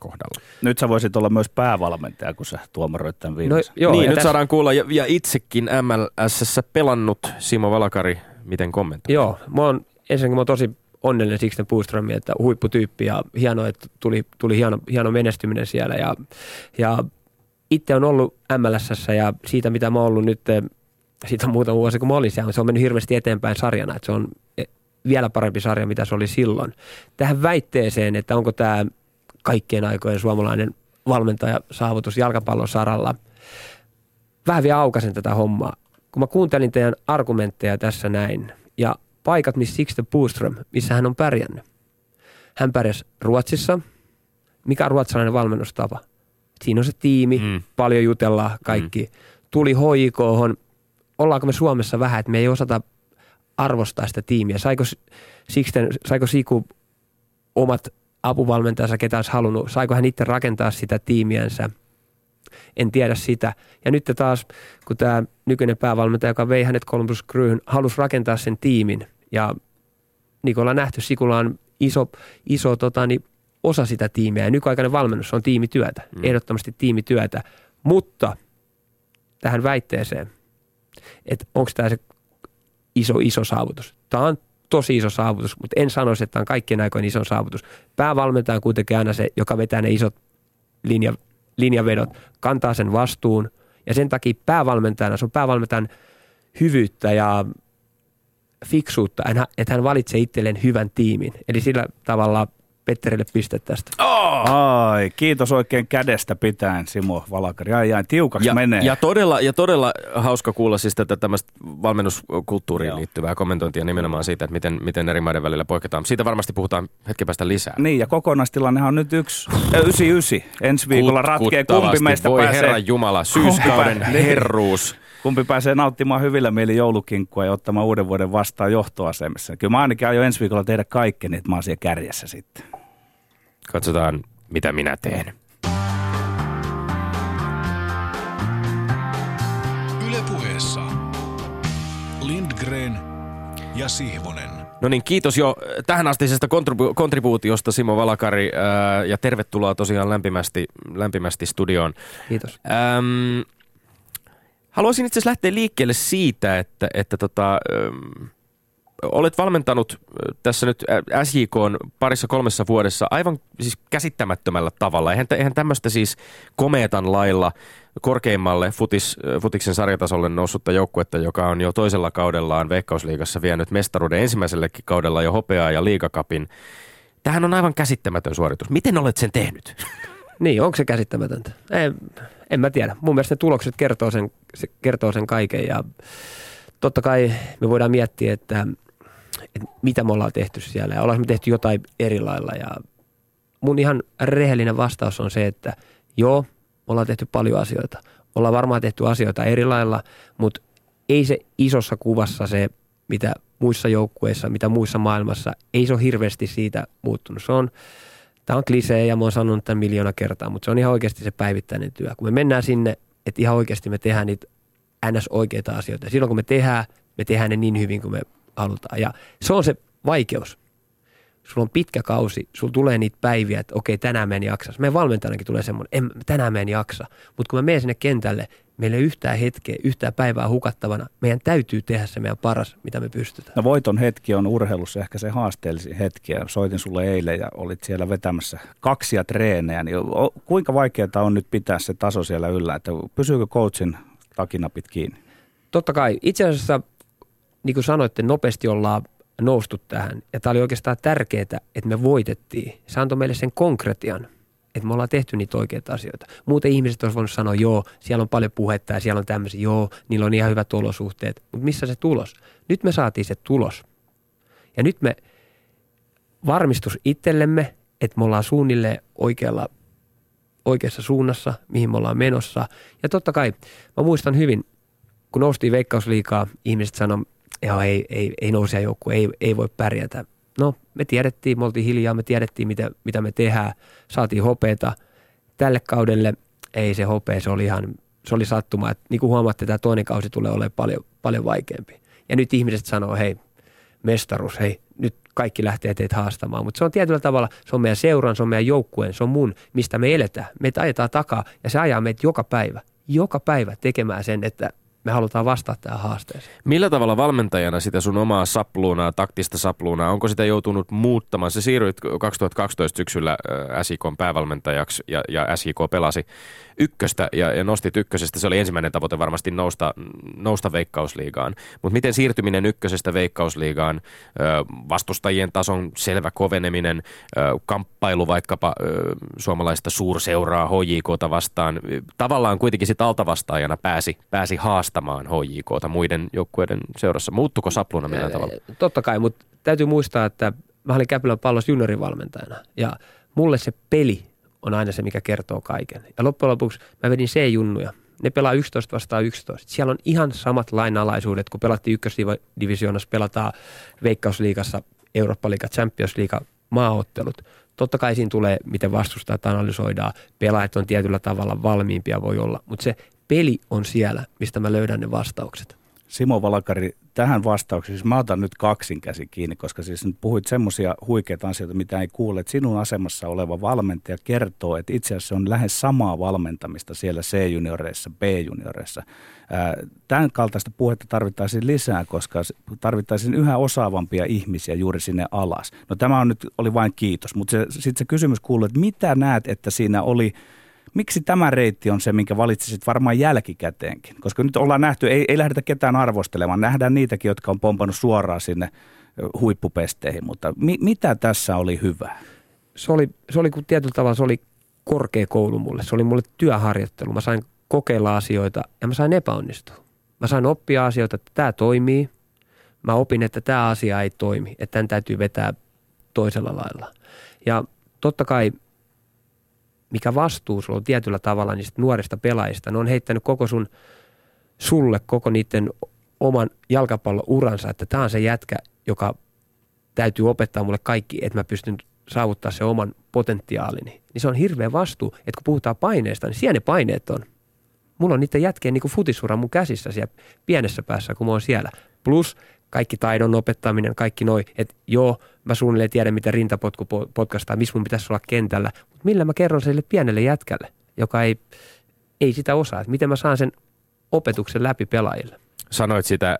kohdalla.
Nyt sä voisit olla myös päävalmentaja, kun sä tuomaroit tämän viimeisen.
No, joo, niin, nyt täs... saadaan kuulla. Ja, ja itsekin MLSssä pelannut Simo Valakari, miten kommentoit?
Joo, mä oon, ensinnäkin mä oon tosi onnellinen Sixten Boströmin, että huipputyyppi ja hienoa, että tuli, tuli hieno, hieno menestyminen siellä. Ja, ja itse on ollut MLSssä ja siitä, mitä mä oon ollut nyt siitä on muutama vuosi, kun mä olin siellä. Se on mennyt hirveästi eteenpäin sarjana, että se on e, vielä parempi sarja, mitä se oli silloin. Tähän väitteeseen, että onko tämä kaikkien aikojen suomalainen valmentaja saavutus jalkapallon saralla. Vähän vielä aukasen tätä hommaa. Kun mä kuuntelin teidän argumentteja tässä näin, ja paikat, missä Sixten Boström, missä hän on pärjännyt. Hän pärjäsi Ruotsissa. Mikä on ruotsalainen valmennustapa? Siinä on se tiimi, mm. paljon jutellaan kaikki. Mm. Tuli hoikoon, ollaanko me Suomessa vähän, että me ei osata arvostaa sitä tiimiä. Saiko, Sixten, saiko Siku omat apuvalmentajansa, ketä olisi halunnut, saiko hän itse rakentaa sitä tiimiänsä, en tiedä sitä. Ja nyt taas, kun tämä nykyinen päävalmentaja, joka vei hänet Columbus Crewhyn, halusi rakentaa sen tiimin. Ja niin kuin ollaan nähty, Sikulla on iso, iso tota, niin osa sitä tiimiä. Ja nykyaikainen valmennus on tiimityötä, mm. ehdottomasti tiimityötä. Mutta tähän väitteeseen, että onko tämä se iso, iso saavutus. Tämä on tosi iso saavutus, mutta en sanoisi, että on kaikkien aikojen iso saavutus. Päävalmentaja on kuitenkin aina se, joka vetää ne isot linja, linjavedot, kantaa sen vastuun ja sen takia päävalmentajana, se on päävalmentajan hyvyyttä ja fiksuutta, että hän valitsee itselleen hyvän tiimin. Eli sillä tavalla Petterille piste tästä.
Oh! Ai, kiitos oikein kädestä pitäen Simo Valakari. Ai, ai tiukaksi
ja,
menee.
Ja todella, ja todella hauska kuulla siis tätä tämmöistä valmennuskulttuuriin Joo. liittyvää kommentointia nimenomaan siitä, että miten, miten eri maiden välillä poiketaan. Siitä varmasti puhutaan hetken päästä lisää.
Niin, ja kokonaistilannehan on nyt yksi, äh, 99. Ensi viikolla ratkee, kumpi meistä
voi
pääsee.
Herran Jumala, syyskauden herruus.
Kumpi pääsee nauttimaan hyvillä mieli joulukinkkua ja ottamaan uuden vuoden vastaan johtoasemassa. Kyllä mä ainakin aion ensi viikolla tehdä kaikkeni, että mä oon siellä kärjessä sitten.
Katsotaan, mitä minä teen.
Ylepuheessa Lindgren ja Sihvonen.
No niin, kiitos jo tähän astisesta kontribu- kontribuutiosta Simo Valakari ää, ja tervetuloa tosiaan lämpimästi, lämpimästi studioon.
Kiitos.
Ähm, haluaisin itse asiassa lähteä liikkeelle siitä, että, että tota, ähm, olet valmentanut tässä nyt SJK parissa kolmessa vuodessa aivan siis käsittämättömällä tavalla. Eihän, eihän tämmöistä siis komeetan lailla korkeimmalle futis, futiksen sarjatasolle noussutta joukkuetta, joka on jo toisella kaudellaan Veikkausliigassa vienyt mestaruuden ensimmäisellekin kaudella jo hopeaa ja liigakapin. Tähän on aivan käsittämätön suoritus. Miten olet sen tehnyt?
Niin, onko se käsittämätöntä? En, en mä tiedä. Mun mielestä ne tulokset kertoo sen, kertoo sen kaiken ja totta kai me voidaan miettiä, että että mitä me ollaan tehty siellä ja ollaanko me tehty jotain eri lailla. Ja mun ihan rehellinen vastaus on se, että joo, ollaan tehty paljon asioita. Ollaan varmaan tehty asioita eri lailla, mutta ei se isossa kuvassa se, mitä muissa joukkueissa, mitä muissa maailmassa, ei se ole hirveästi siitä muuttunut. Se on, tämä on klisee ja mä oon sanonut tämän miljoona kertaa, mutta se on ihan oikeasti se päivittäinen työ. Kun me mennään sinne, että ihan oikeasti me tehdään niitä ns. oikeita asioita. Ja silloin kun me tehdään, me tehdään ne niin hyvin kuin me halutaan. Ja se on se vaikeus. Sulla on pitkä kausi, sulla tulee niitä päiviä, että okei, tänään mä en jaksa. Meidän valmentajanakin tulee semmoinen, en, tänään mä en jaksa. Mutta kun mä menen sinne kentälle, meillä ei yhtään hetkeä, yhtään päivää hukattavana. Meidän täytyy tehdä se meidän paras, mitä me pystytään.
No voiton hetki on urheilussa ehkä se haasteellisin hetki. Ja soitin sulle eilen ja olit siellä vetämässä kaksia treenejä. Niin kuinka vaikeaa on nyt pitää se taso siellä yllä? Että pysyykö coachin takinapit kiinni?
Totta kai. Itse asiassa niin kuin sanoitte, nopeasti ollaan noustu tähän. Ja tämä oli oikeastaan tärkeää, että me voitettiin. Se antoi meille sen konkretian, että me ollaan tehty niitä oikeita asioita. Muuten ihmiset olisivat voinut sanoa, joo, siellä on paljon puhetta ja siellä on tämmöisiä, joo, niillä on ihan hyvät olosuhteet. Mutta missä se tulos? Nyt me saatiin se tulos. Ja nyt me varmistus itsellemme, että me ollaan suunnilleen oikealla oikeassa suunnassa, mihin me ollaan menossa. Ja totta kai, mä muistan hyvin, kun noustiin veikkausliikaa, ihmiset sanoivat, että ei, ei, ei nousija joukku, ei, ei voi pärjätä. No, me tiedettiin, me oltiin hiljaa, me tiedettiin, mitä, mitä me tehdään, saatiin hopeeta. Tälle kaudelle ei se hopea, se oli ihan, se oli sattuma. Että niin kuin huomaatte, tämä toinen kausi tulee olemaan paljon, paljon vaikeampi. Ja nyt ihmiset sanoo, hei, mestaruus, hei, nyt kaikki lähtee teitä haastamaan. Mutta se on tietyllä tavalla, se on meidän seuran, se on meidän joukkueen, se on mun, mistä me eletään. Meitä ajetaan takaa ja se ajaa meitä joka päivä, joka päivä tekemään sen, että me halutaan vastata tähän haasteeseen.
Millä tavalla valmentajana sitä sun omaa sapluunaa, taktista sapluunaa, onko sitä joutunut muuttamaan? Se siirryit 2012 syksyllä SIK päävalmentajaksi ja, ja SIK pelasi ykköstä ja, ja nostit ykkösestä. Se oli ensimmäinen tavoite varmasti nousta, nousta veikkausliigaan. Mutta miten siirtyminen ykkösestä veikkausliigaan, vastustajien tason selvä koveneminen, kamppailu vaikkapa suomalaista suurseuraa HJKta vastaan, tavallaan kuitenkin sitten altavastaajana pääsi, pääsi haastamaan HJKta muiden joukkueiden seurassa. Muuttuko sapluna millään tavalla?
Totta kai, mutta täytyy muistaa, että mä olin Käpylän pallossa juniorivalmentajana ja mulle se peli on aina se, mikä kertoo kaiken. Ja loppujen lopuksi mä vedin C-junnuja. Ne pelaa 11 vastaan 11. Siellä on ihan samat lainalaisuudet, kun pelattiin ykkösdivisioonassa, pelataan Veikkausliigassa, Eurooppa-liiga, Champions-liiga, maaottelut. Totta kai siinä tulee, miten vastustajat analysoidaan, pelaajat on tietyllä tavalla valmiimpia voi olla, mutta se peli on siellä, mistä mä löydän ne vastaukset.
Simo Valakari, tähän vastaukseen, siis mä otan nyt kaksin käsi kiinni, koska siis nyt puhuit semmoisia huikeita asioita, mitä ei kuule, että sinun asemassa oleva valmentaja kertoo, että itse asiassa on lähes samaa valmentamista siellä C-junioreissa, B-junioreissa. Tämän kaltaista puhetta tarvittaisiin lisää, koska tarvittaisiin yhä osaavampia ihmisiä juuri sinne alas. No tämä on nyt, oli vain kiitos, mutta sitten se kysymys kuuluu, että mitä näet, että siinä oli Miksi tämä reitti on se, minkä valitsisit varmaan jälkikäteenkin? Koska nyt ollaan nähty, ei, ei lähdetä ketään arvostelemaan. Nähdään niitäkin, jotka on pompannut suoraan sinne huippupesteihin, mutta mi, mitä tässä oli hyvää?
Se oli, se oli tietyllä tavalla se oli korkeakoulu mulle. Se oli mulle työharjoittelu. Mä sain kokeilla asioita ja mä sain epäonnistua. Mä sain oppia asioita, että tämä toimii. Mä opin, että tämä asia ei toimi, että tämän täytyy vetää toisella lailla. Ja totta kai mikä vastuu sulla on tietyllä tavalla niistä nuorista pelaajista. Ne on heittänyt koko sun sulle, koko niiden oman jalkapallouransa, että tämä on se jätkä, joka täytyy opettaa mulle kaikki, että mä pystyn saavuttaa se oman potentiaalini. Niin se on hirveä vastuu, että kun puhutaan paineista, niin siellä ne paineet on. Mulla on niiden jätkeen niin futisura mun käsissä siellä pienessä päässä, kun mä oon siellä. Plus kaikki taidon opettaminen, kaikki noi, että joo, mä suunnilleen tiedän, miten rintapotku potkastaa, missä mun pitäisi olla kentällä, mutta millä mä kerron sille pienelle jätkälle, joka ei, ei sitä osaa, että miten mä saan sen opetuksen läpi pelaajille.
Sanoit sitä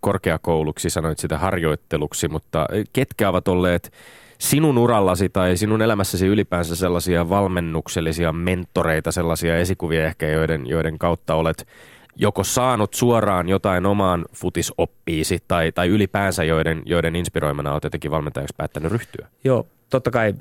korkeakouluksi, sanoit sitä harjoitteluksi, mutta ketkä ovat olleet sinun urallasi tai sinun elämässäsi ylipäänsä sellaisia valmennuksellisia mentoreita, sellaisia esikuvia ehkä, joiden, joiden kautta olet joko saanut suoraan jotain omaan futisoppiisi tai, tai ylipäänsä joiden, joiden inspiroimana olet jotenkin valmentajaksi päättänyt ryhtyä?
Joo, totta kai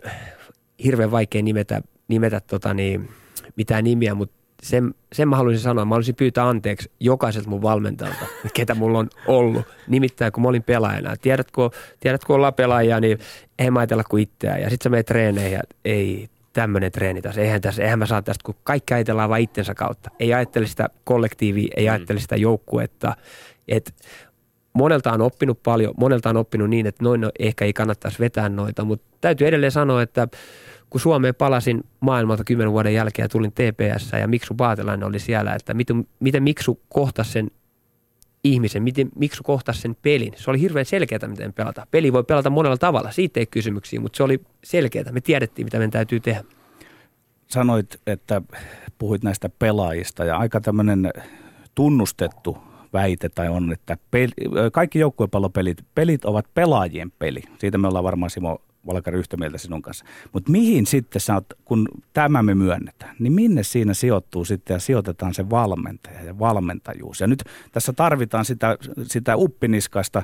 hirveän vaikea nimetä, nimetä tota niin, mitään nimiä, mutta sen, sen mä haluaisin sanoa, mä haluaisin pyytää anteeksi jokaiselta mun valmentajalta, ketä mulla on ollut. Nimittäin kun mä olin pelaajana. Tiedätkö, tiedätkö kun ollaan pelaajia, niin ei mä ajatella kuin itseään. Ja sit sä menet treeneihin ja ei, tämmöinen treeni tässä. Eihän, tässä, eihän mä saa tästä, kun kaikki ajatellaan vain itsensä kautta. Ei ajattele sitä kollektiivia, ei mm. ajattele sitä joukkuetta. Et monelta on oppinut paljon, monelta on oppinut niin, että noin ehkä ei kannattaisi vetää noita, mutta täytyy edelleen sanoa, että kun Suomeen palasin maailmalta kymmenen vuoden jälkeen ja tulin TPS ja Miksu Paatelainen oli siellä, että miten, miten Miksu kohtasi sen ihmisen, miten, miksi kohtasi sen pelin. Se oli hirveän selkeää, miten pelata. Peli voi pelata monella tavalla, siitä ei kysymyksiä, mutta se oli selkeää. Me tiedettiin, mitä meidän täytyy tehdä.
Sanoit, että puhuit näistä pelaajista ja aika tämmöinen tunnustettu väite tai on, että peli, kaikki joukkuepallopelit pelit ovat pelaajien peli. Siitä me ollaan varmaan Simo Valkari yhtä mieltä sinun kanssa. Mutta mihin sitten sä oot, kun tämä me myönnetään, niin minne siinä sijoittuu sitten ja sijoitetaan se valmentaja ja valmentajuus. Ja nyt tässä tarvitaan sitä, sitä uppiniskaista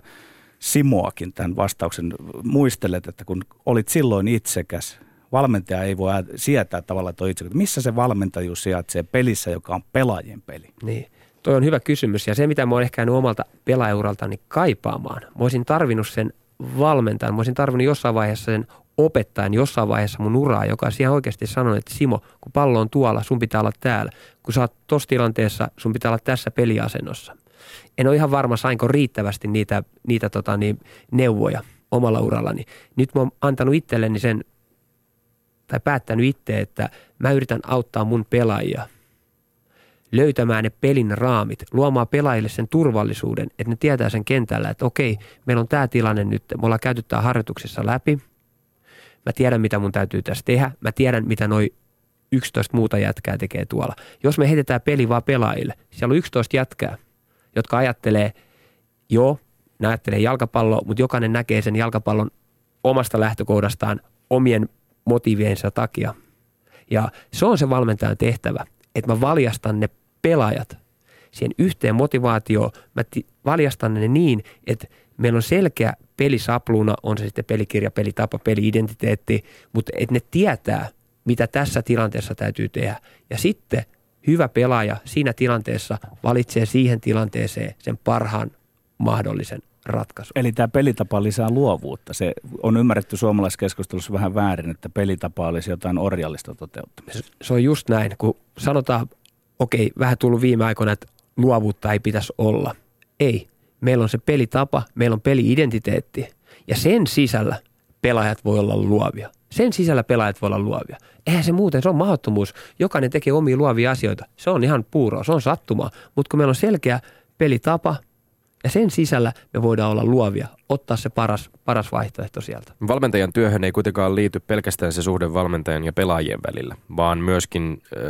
Simoakin tämän vastauksen. Muistelet, että kun olit silloin itsekäs, valmentaja ei voi sietää tavallaan tuo itse. Missä se valmentajuus sijaitsee pelissä, joka on pelaajien peli?
Niin. Toi on hyvä kysymys ja se, mitä mä oon ehkä omalta pelaajauraltani kaipaamaan, mä olisin tarvinnut sen valmentajan. Mä olisin tarvinnut jossain vaiheessa sen opettajan jossain vaiheessa mun uraa, joka siihen oikeasti sanoi, että Simo, kun pallo on tuolla, sun pitää olla täällä. Kun sä oot tossa tilanteessa, sun pitää olla tässä peliasennossa. En ole ihan varma, sainko riittävästi niitä, niitä tota, niin, neuvoja omalla urallani. Nyt mä oon antanut itselleni sen, tai päättänyt itse, että mä yritän auttaa mun pelaajia löytämään ne pelin raamit, luomaan pelaajille sen turvallisuuden, että ne tietää sen kentällä, että okei, meillä on tämä tilanne nyt, me ollaan käyty tämä harjoituksissa läpi – Mä tiedän, mitä mun täytyy tässä tehdä. Mä tiedän, mitä noi 11 muuta jätkää tekee tuolla. Jos me heitetään peli vaan pelaajille, siellä on 11 jätkää, jotka ajattelee, joo, ne ajattelee jalkapalloa, mutta jokainen näkee sen jalkapallon omasta lähtökohdastaan omien motiiviensa takia. Ja se on se valmentajan tehtävä, että mä valjastan ne pelaajat siihen yhteen motivaatioon. Mä t- valjastan ne niin, että meillä on selkeä pelisapluna, on se sitten pelikirja, pelitapa, peliidentiteetti, mutta että ne tietää, mitä tässä tilanteessa täytyy tehdä. Ja sitten hyvä pelaaja siinä tilanteessa valitsee siihen tilanteeseen sen parhaan mahdollisen ratkaisun.
Eli tämä pelitapa lisää luovuutta. Se on ymmärretty suomalaiskeskustelussa vähän väärin, että pelitapa olisi jotain orjallista toteuttamista.
Se on just näin, kun sanotaan, okei, vähän tullut viime aikoina, että luovuutta ei pitäisi olla. Ei, meillä on se pelitapa, meillä on peliidentiteetti ja sen sisällä pelaajat voi olla luovia. Sen sisällä pelaajat voi olla luovia. Eihän se muuten, se on mahdottomuus. Jokainen tekee omia luovia asioita. Se on ihan puuroa, se on sattumaa. Mutta kun meillä on selkeä pelitapa, ja sen sisällä me voidaan olla luovia, ottaa se paras, paras vaihtoehto sieltä.
Valmentajan työhön ei kuitenkaan liity pelkästään se suhde valmentajan ja pelaajien välillä, vaan myöskin äh,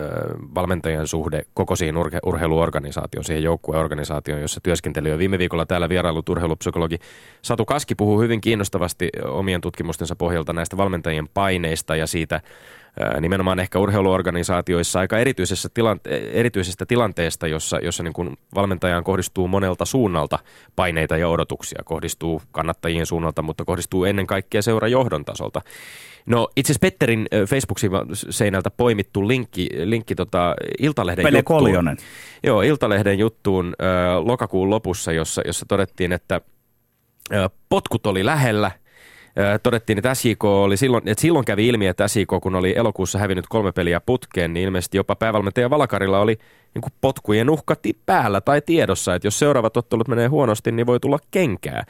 valmentajan suhde koko siihen urhe- urheiluorganisaatioon, siihen joukkueorganisaatioon, jossa työskenteli jo viime viikolla täällä vierailut urheilupsykologi Satu Kaski puhuu hyvin kiinnostavasti omien tutkimustensa pohjalta näistä valmentajien paineista ja siitä, nimenomaan ehkä urheiluorganisaatioissa aika erityisessä tilante- erityisestä tilanteesta, jossa, jossa niin kuin valmentajaan kohdistuu monelta suunnalta paineita ja odotuksia. Kohdistuu kannattajien suunnalta, mutta kohdistuu ennen kaikkea seurajohdon tasolta. No itse asiassa Petterin Facebook-seinältä poimittu linkki, linkki tota, Iltalehden
Pele
juttuun.
Koljonen.
Joo, Iltalehden juttuun ö, lokakuun lopussa, jossa, jossa todettiin, että ö, potkut oli lähellä – todettiin, että SJK oli silloin, että silloin kävi ilmi, että SJK kun oli elokuussa hävinnyt kolme peliä putkeen, niin ilmeisesti jopa päävalmentaja Valakarilla oli niin kuin potkujen uhkatti päällä tai tiedossa, että jos seuraavat ottelut menee huonosti, niin voi tulla kenkää.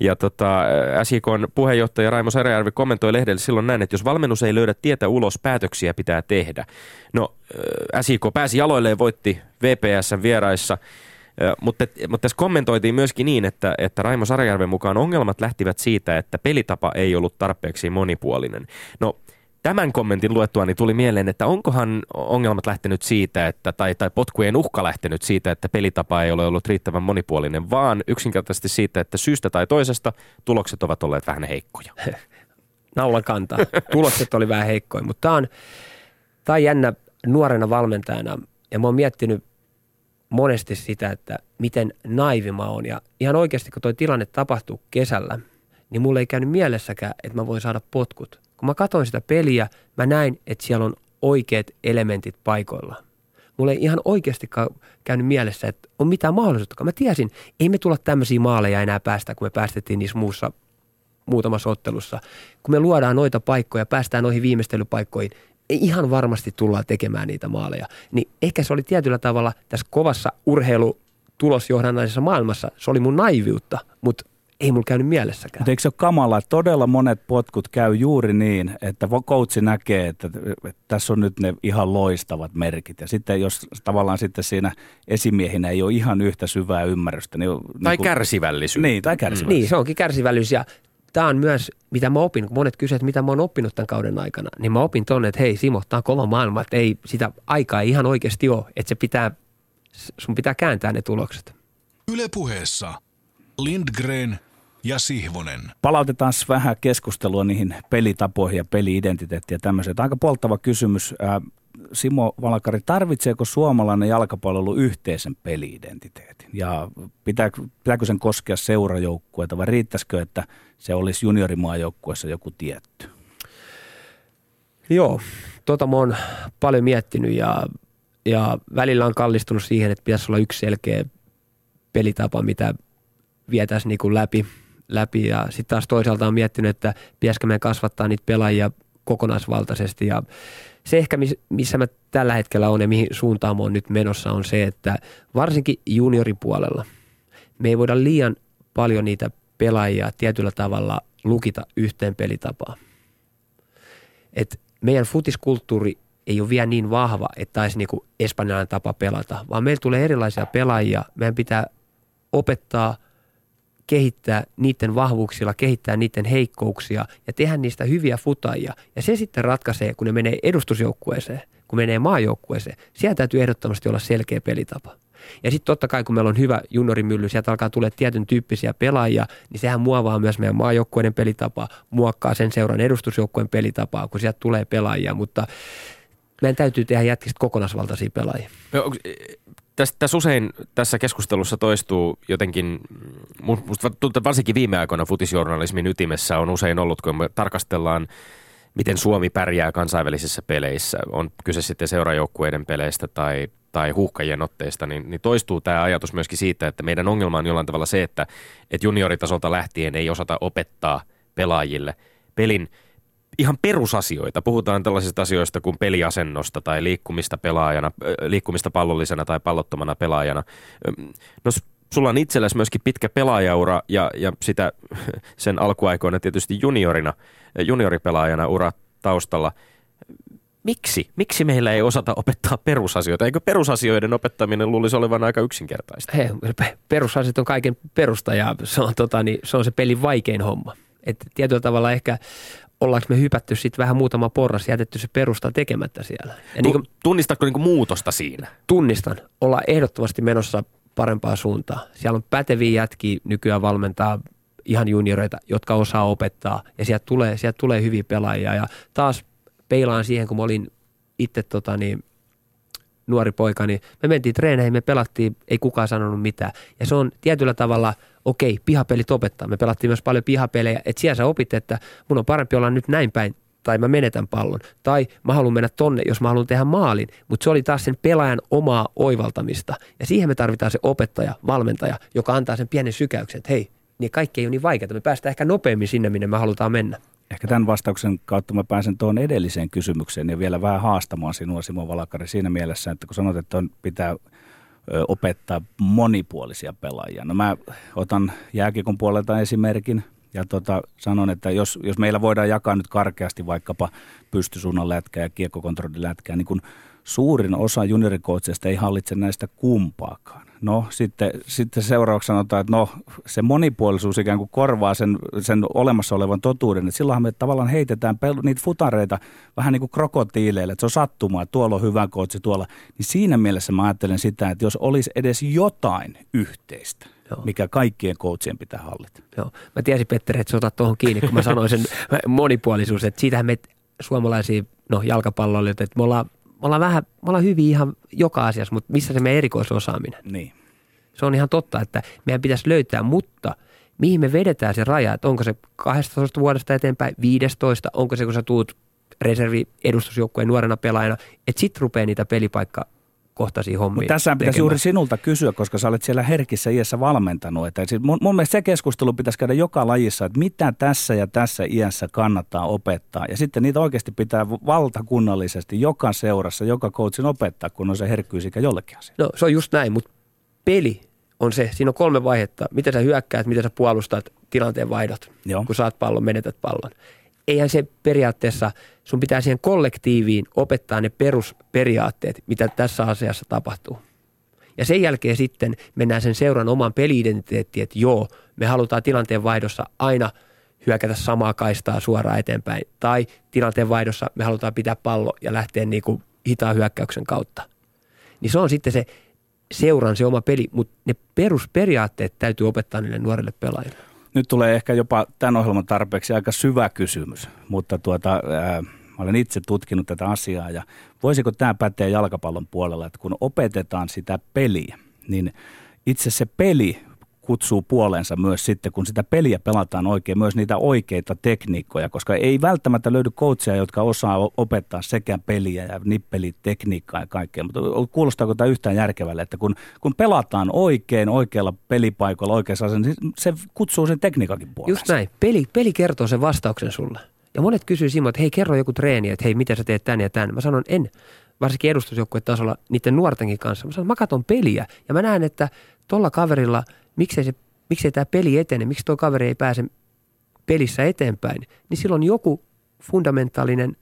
Ja tota, SJKn puheenjohtaja Raimo Sarajärvi kommentoi lehdelle silloin näin, että jos valmennus ei löydä tietä ulos, päätöksiä pitää tehdä. No, SJK pääsi jaloilleen, voitti VPSn vieraissa – mutta, mutta tässä kommentoitiin myöskin niin, että, että Raimo Sarajärven mukaan ongelmat lähtivät siitä, että pelitapa ei ollut tarpeeksi monipuolinen. No tämän kommentin luettua niin tuli mieleen, että onkohan ongelmat lähtenyt siitä, että, tai, tai potkujen uhka lähtenyt siitä, että pelitapa ei ole ollut riittävän monipuolinen, vaan yksinkertaisesti siitä, että syystä tai toisesta tulokset ovat olleet vähän heikkoja.
Naulan kantaa. Tulokset oli vähän heikkoja, mutta tämä on, tämä on jännä nuorena valmentajana ja mä oon miettinyt monesti sitä, että miten naivi mä oon. Ja ihan oikeasti, kun toi tilanne tapahtuu kesällä, niin mulle ei käynyt mielessäkään, että mä voin saada potkut. Kun mä katsoin sitä peliä, mä näin, että siellä on oikeat elementit paikoilla. Mulle ei ihan oikeasti käynyt mielessä, että on mitään mahdollisuutta. Mä tiesin, ei me tulla tämmöisiä maaleja enää päästä, kun me päästettiin niissä muussa muutamassa ottelussa. Kun me luodaan noita paikkoja, päästään noihin viimeistelypaikkoihin, ihan varmasti tullaan tekemään niitä maaleja. Niin ehkä se oli tietyllä tavalla tässä kovassa urheilutulosjohdannaisessa maailmassa, se oli mun naiviutta, mutta ei mulla käynyt mielessäkään.
Mutta eikö se ole kamala, että todella monet potkut käy juuri niin, että coachi näkee, että, että tässä on nyt ne ihan loistavat merkit. Ja sitten jos tavallaan sitten siinä esimiehinä ei ole ihan yhtä syvää ymmärrystä. Niin,
tai niin kuin, kärsivällisyys.
Niin, tai kärsivällisyys.
Niin, se onkin kärsivällisyys. Ja tämä on myös, mitä mä opin, kun monet kysyvät, mitä mä oon oppinut tämän kauden aikana, niin mä opin tonne, että hei Simo, tämä on kova maailma, että ei sitä aikaa ei ihan oikeasti ole, että se pitää, sun pitää kääntää ne tulokset.
Ylepuheessa Lindgren ja Sihvonen.
Palautetaan vähän keskustelua niihin pelitapoihin ja peliidentiteettiin ja tämmöiseen. Aika polttava kysymys. Simo Valkari, tarvitseeko suomalainen jalkapallo yhteisen peliidentiteetin? Ja pitää, pitääkö sen koskea seurajoukkueita vai riittäisikö, että se olisi juniorimaajoukkueessa joku tietty?
Joo, tota mä oon paljon miettinyt ja, ja välillä on kallistunut siihen, että pitäisi olla yksi selkeä pelitapa, mitä vietäisiin niin kuin läpi, läpi ja sitten taas toisaalta on miettinyt, että pitäisikö meidän kasvattaa niitä pelaajia kokonaisvaltaisesti ja se ehkä, missä mä tällä hetkellä on ja mihin suuntaan mä oon nyt menossa on se, että varsinkin junioripuolella me ei voida liian paljon niitä pelaajia tietyllä tavalla lukita yhteen pelitapaan. Et meidän futiskulttuuri ei ole vielä niin vahva, että olisi niin espanjalainen tapa pelata, vaan meillä tulee erilaisia pelaajia. Meidän pitää opettaa, kehittää niiden vahvuuksilla, kehittää niiden heikkouksia ja tehdä niistä hyviä futajia. Ja se sitten ratkaisee, kun ne menee edustusjoukkueeseen, kun menee maajoukkueeseen. Siellä täytyy ehdottomasti olla selkeä pelitapa. Ja sitten totta kai, kun meillä on hyvä juniorimylly, sieltä alkaa tulla tietyn tyyppisiä pelaajia, niin sehän muovaa myös meidän maajoukkueiden pelitapaa, muokkaa sen seuran edustusjoukkueen pelitapaa, kun sieltä tulee pelaajia, mutta meidän täytyy tehdä jätkistä kokonaisvaltaisia pelaajia.
Tässä, tässä usein tässä keskustelussa toistuu jotenkin, musta tuntuu, varsinkin viime aikoina futisjournalismin ytimessä on usein ollut, kun me tarkastellaan miten Suomi pärjää kansainvälisissä peleissä, on kyse sitten seurajoukkueiden peleistä tai, tai huuhkajien otteista, niin, niin toistuu tämä ajatus myöskin siitä, että meidän ongelma on jollain tavalla se, että, että junioritasolta lähtien ei osata opettaa pelaajille pelin ihan perusasioita. Puhutaan tällaisista asioista kuin peliasennosta tai liikkumista pelaajana, liikkumista pallollisena tai pallottomana pelaajana. No sulla on itsellesi myöskin pitkä pelaajaura ja, ja sitä sen alkuaikoina tietysti juniorina, junioripelaajana ura taustalla. Miksi? Miksi meillä ei osata opettaa perusasioita? Eikö perusasioiden opettaminen luulisi olevan aika yksinkertaista?
Hei, perusasiat on kaiken perusta ja se on, tota, niin, se on se pelin vaikein homma. Et tietyllä tavalla ehkä ollaanko me hypätty sitten vähän muutama porras, jätetty se perusta tekemättä siellä.
Ja niin kuin, Tunnistatko niin muutosta siinä?
Tunnistan. Ollaan ehdottomasti menossa parempaa suuntaa. Siellä on päteviä jätkiä nykyään valmentaa ihan junioreita, jotka osaa opettaa ja sieltä tulee, sieltä tulee hyviä pelaajia ja taas peilaan siihen, kun mä olin itse tota, niin, nuori poika, niin me mentiin treeneihin, me pelattiin, ei kukaan sanonut mitään. Ja se on tietyllä tavalla, okei, pihapelit opettaa. Me pelattiin myös paljon pihapelejä, että siellä sä opit, että mun on parempi olla nyt näin päin tai mä menetän pallon. Tai mä haluan mennä tonne, jos mä haluan tehdä maalin. Mutta se oli taas sen pelaajan omaa oivaltamista. Ja siihen me tarvitaan se opettaja, valmentaja, joka antaa sen pienen sykäyksen, että hei, niin kaikki ei ole niin vaikeaa. Me päästään ehkä nopeammin sinne, minne me halutaan mennä.
Ehkä tämän vastauksen kautta mä pääsen tuon edelliseen kysymykseen ja vielä vähän haastamaan sinua Simo Valakari siinä mielessä, että kun sanot, että on, pitää opettaa monipuolisia pelaajia. No mä otan jääkikon puolelta esimerkin ja tota, sanon, että jos, jos meillä voidaan jakaa nyt karkeasti vaikkapa pystysuunnan lätkää ja kiekkokontrollin lätkää, niin kun suurin osa juniorikoutseista ei hallitse näistä kumpaakaan. No sitten, sitten seuraavaksi sanotaan, että no se monipuolisuus ikään kuin korvaa sen, sen olemassa olevan totuuden. Että silloinhan me tavallaan heitetään pel- niitä futareita vähän niin kuin krokotiileille, että se on sattumaa, että tuolla on hyvä koutsi tuolla. Niin siinä mielessä mä ajattelen sitä, että jos olisi edes jotain yhteistä, Joo. mikä kaikkien coachien pitää hallita.
Joo. Mä tiesin Petteri, että sä otat tuohon kiinni, kun mä sanoin sen monipuolisuus, että siitähän me suomalaisia no, jalkapalloilijoita, että me ollaan me ollaan vähän, me ollaan hyviä ihan joka asiassa, mutta missä se meidän erikoisosaaminen?
Niin.
Se on ihan totta, että meidän pitäisi löytää, mutta mihin me vedetään se raja, että onko se 12 vuodesta eteenpäin, 15, onko se kun sä tuut reservi edustusjoukkueen nuorena pelaajana, että sit rupeaa niitä pelipaikka kohtaisia hommia. Mutta
tässä pitäisi juuri sinulta kysyä, koska sä olet siellä herkissä iässä valmentanut. Että siis mun, mun mielestä se keskustelu pitäisi käydä joka lajissa, että mitä tässä ja tässä iässä kannattaa opettaa. Ja sitten niitä oikeasti pitää valtakunnallisesti joka seurassa, joka coachin opettaa, kun on se herkkyysikä jollekin asialle.
No se on just näin, mutta peli on se, siinä on kolme vaihetta. Miten sä hyökkäät, miten sä puolustat, tilanteen vaihdot, Joo. kun saat pallon, menetät pallon eihän se periaatteessa, sun pitää siihen kollektiiviin opettaa ne perusperiaatteet, mitä tässä asiassa tapahtuu. Ja sen jälkeen sitten mennään sen seuran oman peliidentiteettiin, että joo, me halutaan tilanteen vaihdossa aina hyökätä samaa kaistaa suoraan eteenpäin. Tai tilanteen vaihdossa me halutaan pitää pallo ja lähteä niin kuin hitaan hyökkäyksen kautta. Niin se on sitten se seuran se oma peli, mutta ne perusperiaatteet täytyy opettaa niille nuorille pelaajille
nyt tulee ehkä jopa tämän ohjelman tarpeeksi aika syvä kysymys, mutta tuota, ää, olen itse tutkinut tätä asiaa ja voisiko tämä päteä jalkapallon puolella, että kun opetetaan sitä peliä, niin itse se peli kutsuu puoleensa myös sitten, kun sitä peliä pelataan oikein, myös niitä oikeita tekniikkoja, koska ei välttämättä löydy coachia, jotka osaa opettaa sekä peliä ja nippelitekniikkaa ja kaikkea, mutta kuulostaako tämä yhtään järkevälle, että kun, kun pelataan oikein, oikealla pelipaikoilla, oikeassa asennossa, niin se kutsuu sen tekniikakin puoleensa.
Just näin. Peli, peli kertoo sen vastauksen sulle. Ja monet kysyy Simo, että hei kerro joku treeni, että hei miten sä teet tän ja tän. Mä sanon en, varsinkin edustusjoukkuetasolla niiden nuortenkin kanssa. Mä sanon, mä katson peliä ja mä näen, että tolla kaverilla, miksei, se, miksei tämä peli etene, miksi tuo kaveri ei pääse pelissä eteenpäin, niin silloin joku fundamentaalinen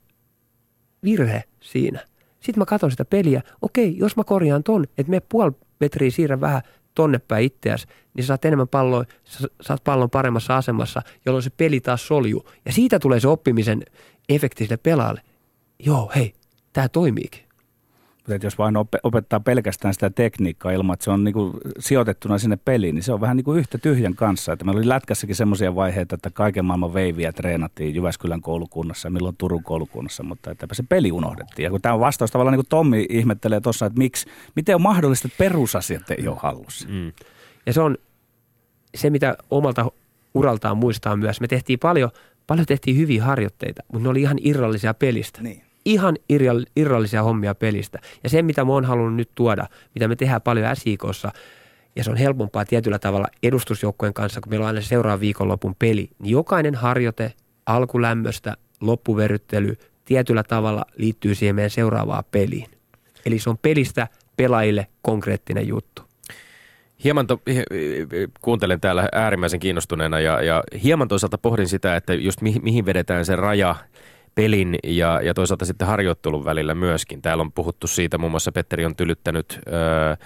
virhe siinä. Sitten mä katson sitä peliä, okei, jos mä korjaan ton, että me puoli metriä siirrän vähän tonne päin itseäsi, niin sä saat enemmän palloa, sä saat pallon paremmassa asemassa, jolloin se peli taas soljuu. Ja siitä tulee se oppimisen efekti sille pelaajalle. Joo, hei, tämä toimiikin.
Että jos vain opettaa pelkästään sitä tekniikkaa ilman, että se on niinku sijoitettuna sinne peliin, niin se on vähän niin kuin yhtä tyhjän kanssa. Että meillä oli Lätkässäkin semmoisia vaiheita, että kaiken maailman veiviä treenattiin Jyväskylän koulukunnassa ja milloin Turun koulukunnassa, mutta että se peli unohdettiin. Ja kun tämä on vastaus tavallaan niin kuin Tommi ihmettelee tuossa, että miksi, miten on mahdollista, että perusasiat ei ole hallussa. Mm.
Ja se on se, mitä omalta uraltaan muistaa myös. Me tehtiin paljon, paljon tehtiin hyviä harjoitteita, mutta ne oli ihan irrallisia pelistä.
Niin
ihan irrallisia hommia pelistä. Ja se, mitä mä oon halunnut nyt tuoda, mitä me tehdään paljon SIKossa, ja se on helpompaa tietyllä tavalla edustusjoukkojen kanssa, kun meillä on aina seuraavan viikonlopun peli, niin jokainen harjoite alkulämmöstä, loppuveryttely tietyllä tavalla liittyy siihen meidän seuraavaan peliin. Eli se on pelistä pelaajille konkreettinen juttu.
Hieman to, kuuntelen täällä äärimmäisen kiinnostuneena ja, ja hieman toisaalta pohdin sitä, että just mihin, mihin vedetään se raja – pelin ja, ja toisaalta sitten harjoittelun välillä myöskin. Täällä on puhuttu siitä, muun muassa Petteri on tylyttänyt öö,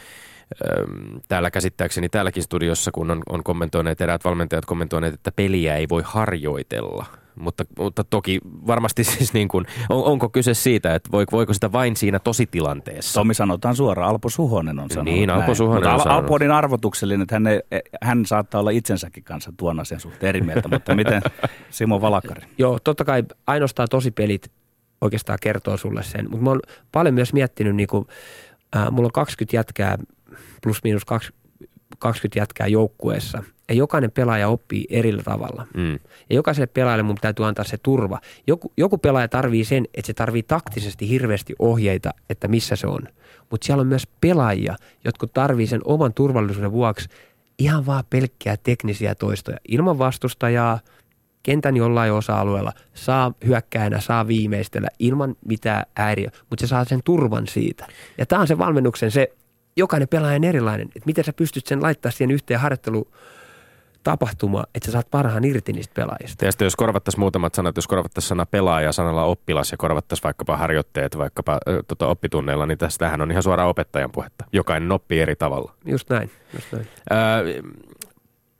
täällä käsittääkseni täälläkin studiossa, kun on, on kommentoineet, eräät valmentajat kommentoineet, että peliä ei voi harjoitella – mutta, mutta toki varmasti siis niin kuin, on, onko kyse siitä, että voiko, voiko sitä vain siinä tositilanteessa?
Tomi sanotaan suoraan, Alpo Suhonen on sanonut
Niin, Alpo Suhonen
mutta
on sanonut.
Alpo on niin arvotuksellinen, että hän, hän saattaa olla itsensäkin kanssa tuon asian suhteen eri mieltä, mutta miten Simo Valakari?
Joo, totta kai ainoastaan tosipelit oikeastaan kertoo sulle sen, mutta mä oon paljon myös miettinyt, niin kuin, äh, mulla on 20 jätkää, plus miinus 20 jätkää joukkueessa – ja jokainen pelaaja oppii eri tavalla. Mm. Ja jokaiselle pelaajalle mun täytyy antaa se turva. Joku, joku pelaaja tarvii sen, että se tarvii taktisesti hirveästi ohjeita, että missä se on. Mutta siellä on myös pelaajia, jotka tarvii sen oman turvallisuuden vuoksi ihan vaan pelkkiä teknisiä toistoja. Ilman vastustajaa, kentän jollain osa-alueella, saa hyökkäänä, saa viimeistellä ilman mitään ääriä, mutta se saa sen turvan siitä. Ja tämä on se valmennuksen se, jokainen pelaaja on erilainen, että miten sä pystyt sen laittaa siihen yhteen harjoitteluun tapahtuma, että sä saat parhaan irti niistä pelaajista.
Ja sitten jos korvattaisiin muutamat sanat, jos korvattaisiin sana pelaaja sanalla oppilas ja korvattaisiin vaikkapa harjoitteet vaikkapa äh, tota, oppitunneilla, niin tästähän on ihan suoraan opettajan puhetta. Jokainen oppii eri tavalla.
Just näin. Just näin.
Öö,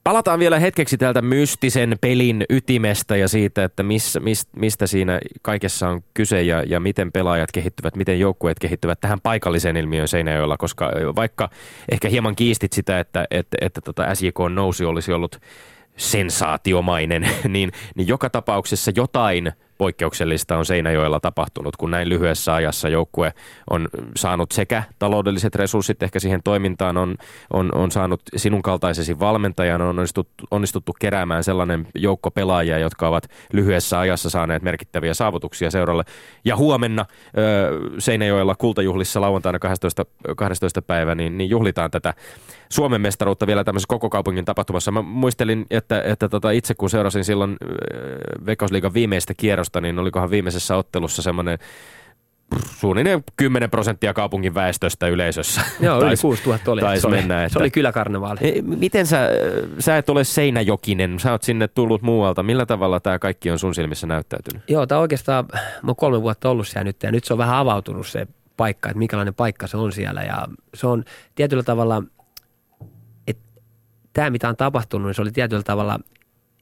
Palataan vielä hetkeksi täältä mystisen pelin ytimestä ja siitä, että missä, mistä siinä kaikessa on kyse ja, ja miten pelaajat kehittyvät, miten joukkueet kehittyvät tähän paikalliseen ilmiöön Seinäjoella, koska vaikka ehkä hieman kiistit sitä, että, että, että tota SJK nousi olisi ollut sensaatiomainen, niin, niin joka tapauksessa jotain poikkeuksellista on Seinäjoella tapahtunut, kun näin lyhyessä ajassa joukkue on saanut sekä taloudelliset resurssit ehkä siihen toimintaan, on, on, on saanut sinun kaltaisesi valmentajan, on onnistuttu, onnistuttu keräämään sellainen joukko pelaajia, jotka ovat lyhyessä ajassa saaneet merkittäviä saavutuksia seuralle. Ja huomenna Seinäjoella kultajuhlissa lauantaina 12, 12 päivä, niin, niin juhlitaan tätä Suomen mestaruutta vielä tämmöisessä koko kaupungin tapahtumassa. Mä muistelin, että, että tota itse kun seurasin silloin Veikkausliigan viimeistä kierrosta, niin olikohan viimeisessä ottelussa semmoinen suunnilleen 10 prosenttia kaupungin väestöstä yleisössä.
Joo, yli 6000 oli.
se, oli,
mennä, että, se oli kyläkarnevaali.
E, miten sä, sä et ole Seinäjokinen, sä oot sinne tullut muualta. Millä tavalla tämä kaikki on sun silmissä näyttäytynyt?
Joo, tämä oikeastaan, mä oon kolme vuotta ollut siellä nyt ja nyt se on vähän avautunut se paikka, että minkälainen paikka se on siellä. Ja se on tietyllä tavalla tämä, mitä on tapahtunut, niin se oli tietyllä tavalla,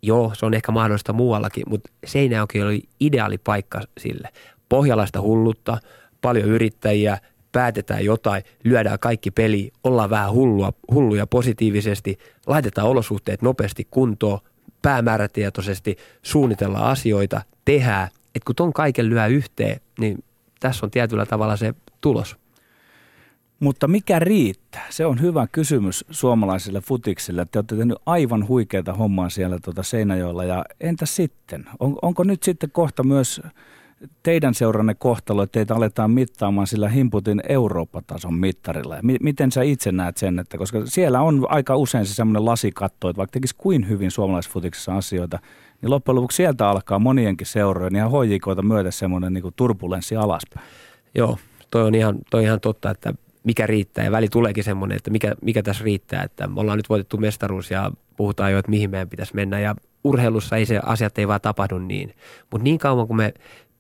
joo, se on ehkä mahdollista muuallakin, mutta Seinäjoki oli ideaali paikka sille. Pohjalaista hullutta, paljon yrittäjiä, päätetään jotain, lyödään kaikki peli, ollaan vähän hullua, hulluja positiivisesti, laitetaan olosuhteet nopeasti kuntoon, päämäärätietoisesti, suunnitellaan asioita, tehdään. Että kun ton kaiken lyö yhteen, niin tässä on tietyllä tavalla se tulos.
Mutta mikä riittää? Se on hyvä kysymys suomalaisille futiksille. Te olette tehnyt aivan huikeita hommaa siellä tuota Seinäjoella. Ja entä sitten? On, onko nyt sitten kohta myös teidän seuranne kohtalo, että teitä aletaan mittaamaan sillä Himputin Eurooppa-tason mittarilla? Ja miten sä itse näet sen, että koska siellä on aika usein se semmoinen lasikatto, että vaikka tekisi kuin hyvin suomalaisfutiksessa asioita, niin loppujen lopuksi sieltä alkaa monienkin seurojen ihan hoijikoita myötä semmoinen niin turbulenssi alaspäin.
Joo, toi on ihan, toi on ihan totta, että mikä riittää ja väli tuleekin semmoinen, että mikä, mikä tässä riittää, että me ollaan nyt voitettu mestaruus ja puhutaan jo, että mihin meidän pitäisi mennä ja urheilussa ei se asiat ei vaan tapahdu niin, mutta niin kauan kun me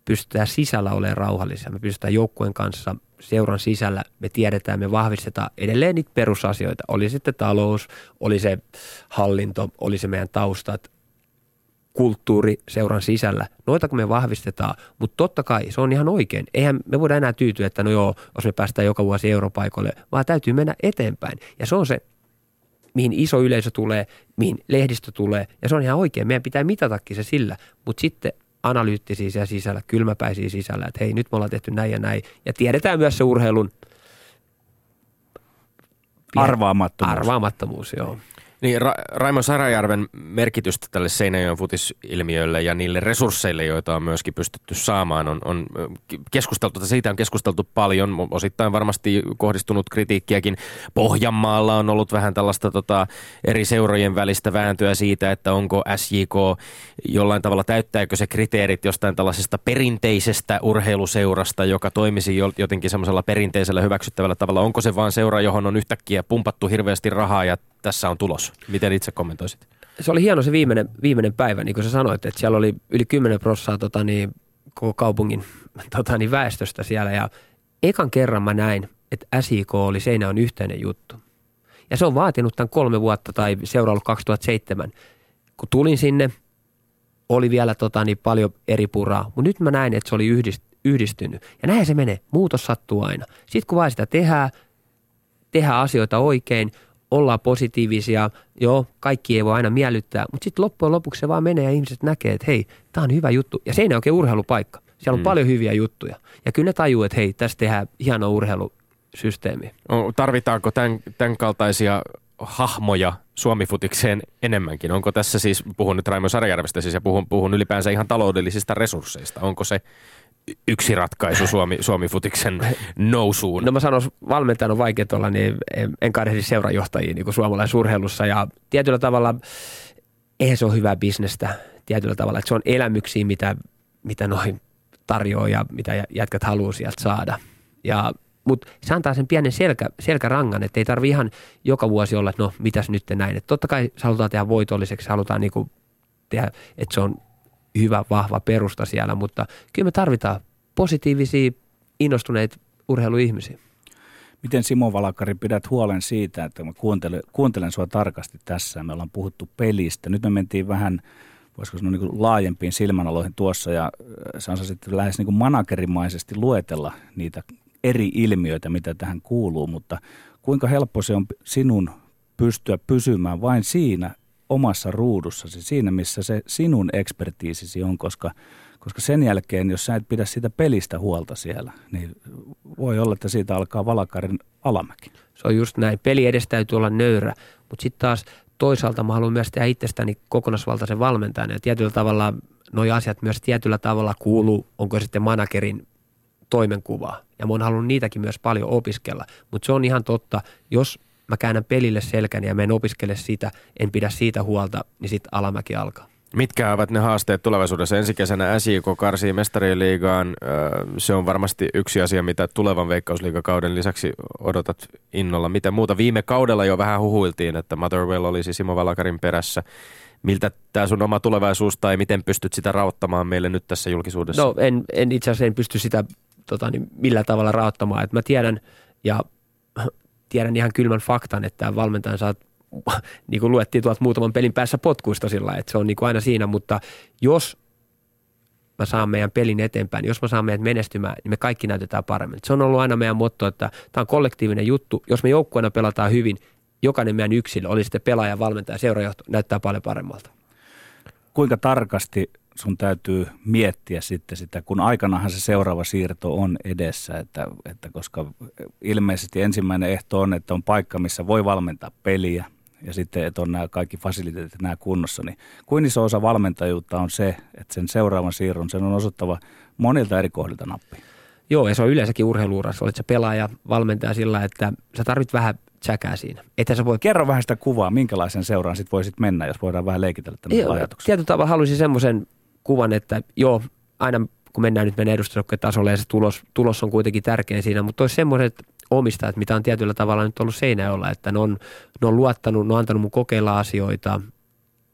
pystytään sisällä olemaan rauhallisia, me pystytään joukkueen kanssa seuran sisällä, me tiedetään, me vahvistetaan edelleen niitä perusasioita, oli sitten talous, oli se hallinto, oli se meidän taustat, kulttuuri seuran sisällä. Noita kun me vahvistetaan, mutta totta kai se on ihan oikein. Eihän me voida enää tyytyä, että no joo, jos me päästään joka vuosi europaikoille, vaan täytyy mennä eteenpäin. Ja se on se, mihin iso yleisö tulee, mihin lehdistö tulee. Ja se on ihan oikein. Meidän pitää mitatakin se sillä, mutta sitten analyyttisiä sisällä, kylmäpäisiä sisällä, että hei, nyt me ollaan tehty näin ja näin. Ja tiedetään myös se urheilun
arvaamattomuus.
Arvaamattomuus, joo.
Niin, Ra- Raimo Sarajärven merkitystä tälle Seinäjoen futisilmiölle ja niille resursseille, joita on myöskin pystytty saamaan, on, on keskusteltu, siitä on keskusteltu paljon, osittain varmasti kohdistunut kritiikkiäkin. Pohjanmaalla on ollut vähän tällaista tota, eri seurojen välistä vääntöä siitä, että onko SJK jollain tavalla, täyttääkö se kriteerit jostain tällaisesta perinteisestä urheiluseurasta, joka toimisi jotenkin semmoisella perinteisellä hyväksyttävällä tavalla. Onko se vaan seura, johon on yhtäkkiä pumpattu hirveästi rahaa ja tässä on tulos. Miten itse kommentoisit?
Se oli hieno se viimeinen, viimeinen päivä, niin kuin sä sanoit, että siellä oli yli 10 prosenttia tota, niin, koko kaupungin tota, niin, väestöstä siellä. Ja ekan kerran mä näin, että SIK oli Seinä on yhteinen juttu. Ja se on vaatinut tämän kolme vuotta tai seuraava 2007. Kun tulin sinne, oli vielä tota, niin paljon eri puraa, mutta nyt mä näin, että se oli yhdist, yhdistynyt. Ja näin se menee. Muutos sattuu aina. Sitten kun vaan sitä tehdään, tehdään asioita oikein, ollaan positiivisia, joo, kaikki ei voi aina miellyttää, mutta sitten loppujen lopuksi se vaan menee ja ihmiset näkee, että hei, tämä on hyvä juttu. Ja se ei oikein urheilupaikka. Siellä on hmm. paljon hyviä juttuja. Ja kyllä ne tajuu, että hei, tästä tehdään hieno urheilusysteemi.
Tarvitaanko tämän, tämän kaltaisia hahmoja Suomifutikseen enemmänkin? Onko tässä siis, puhun nyt Raimo Sarjärvestä siis ja puhun, puhun ylipäänsä ihan taloudellisista resursseista. Onko se yksi ratkaisu Suomi, Suomi-futiksen nousuun?
No mä sanon, valmentajan on vaikea olla, niin en, en kadehdi seurajohtajia niin suomalaisurheilussa ja tietyllä tavalla eihän se ole hyvää bisnestä tietyllä tavalla, että se on elämyksiä, mitä, mitä noin tarjoaa ja mitä jätkät haluaa sieltä saada. Ja mutta se antaa sen pienen selkä, selkärangan, että ei tarvi ihan joka vuosi olla, että no mitäs nyt näin. Et totta kai se halutaan tehdä voitolliseksi, halutaan niinku tehdä, että se on hyvä, vahva perusta siellä, mutta kyllä me tarvitaan positiivisia, innostuneita urheiluihmisiä.
Miten Simo Valakari pidät huolen siitä, että mä kuuntelen, kuuntelen sua tarkasti tässä. Me ollaan puhuttu pelistä. Nyt me mentiin vähän, voisiko sanoa niin laajempiin silmänaloihin tuossa ja äh, sä sitten lähes niin kuin managerimaisesti luetella niitä eri ilmiöitä, mitä tähän kuuluu, mutta kuinka helppo se on sinun pystyä pysymään vain siinä omassa ruudussasi, siinä missä se sinun ekspertiisisi on, koska, koska sen jälkeen, jos sä et pidä sitä pelistä huolta siellä, niin voi olla, että siitä alkaa valakarin alamäki.
Se on just näin. Peli edes täytyy olla nöyrä, mutta sitten taas toisaalta mä haluan myös tehdä itsestäni kokonaisvaltaisen valmentajan ja tietyllä tavalla nuo asiat myös tietyllä tavalla kuuluu, onko sitten managerin toimenkuvaa. Ja mä oon halunnut niitäkin myös paljon opiskella, mutta se on ihan totta, jos mä käännän pelille selkäni ja menen opiskele sitä, en pidä siitä huolta, niin sitten alamäki alkaa.
Mitkä ovat ne haasteet tulevaisuudessa? Ensi kesänä SJK karsii mestarien liigaan. Se on varmasti yksi asia, mitä tulevan veikkausliigakauden lisäksi odotat innolla. Mitä muuta? Viime kaudella jo vähän huhuiltiin, että Motherwell olisi Simo Valakarin perässä. Miltä tämä sun oma tulevaisuus tai miten pystyt sitä rauttamaan meille nyt tässä julkisuudessa?
No en, en itse asiassa en pysty sitä tota, niin millä tavalla rauttamaan. Et mä tiedän ja tiedän ihan kylmän faktan, että valmentajan saat niin kuin luettiin tuolta muutaman pelin päässä potkuista sillä että se on niin kuin aina siinä, mutta jos mä saan meidän pelin eteenpäin, jos mä saan meidät menestymään, niin me kaikki näytetään paremmin. Se on ollut aina meidän motto, että tämä on kollektiivinen juttu. Jos me joukkueena pelataan hyvin, jokainen meidän yksilö, oli sitten pelaaja, valmentaja, seurajohto, näyttää paljon paremmalta.
Kuinka tarkasti sun täytyy miettiä sitten sitä, kun aikanahan se seuraava siirto on edessä, että, että koska ilmeisesti ensimmäinen ehto on, että on paikka, missä voi valmentaa peliä, ja sitten, että on nämä kaikki fasiliteetit nämä kunnossa, niin kuin iso osa valmentajuutta on se, että sen seuraavan siirron, sen on osoittava monilta eri kohdilta nappi.
Joo, ja se on yleensäkin urheiluurassa. Olet se pelaaja, valmentaja sillä, että sä tarvit vähän tsäkää siinä. Että sä voit...
Kerro vähän sitä kuvaa, minkälaisen seuraan sit voisit mennä, jos voidaan vähän leikitellä tämän ajatuksen.
Tietyllä tavalla haluaisin semmoisen kuvan, että joo, aina kun mennään nyt meidän tasolle ja se tulos, tulos on kuitenkin tärkeä siinä, mutta olisi semmoiset omistajat, mitä on tietyllä tavalla nyt ollut Seinäjoella, että ne on, ne on luottanut, ne on antanut mun kokeilla asioita,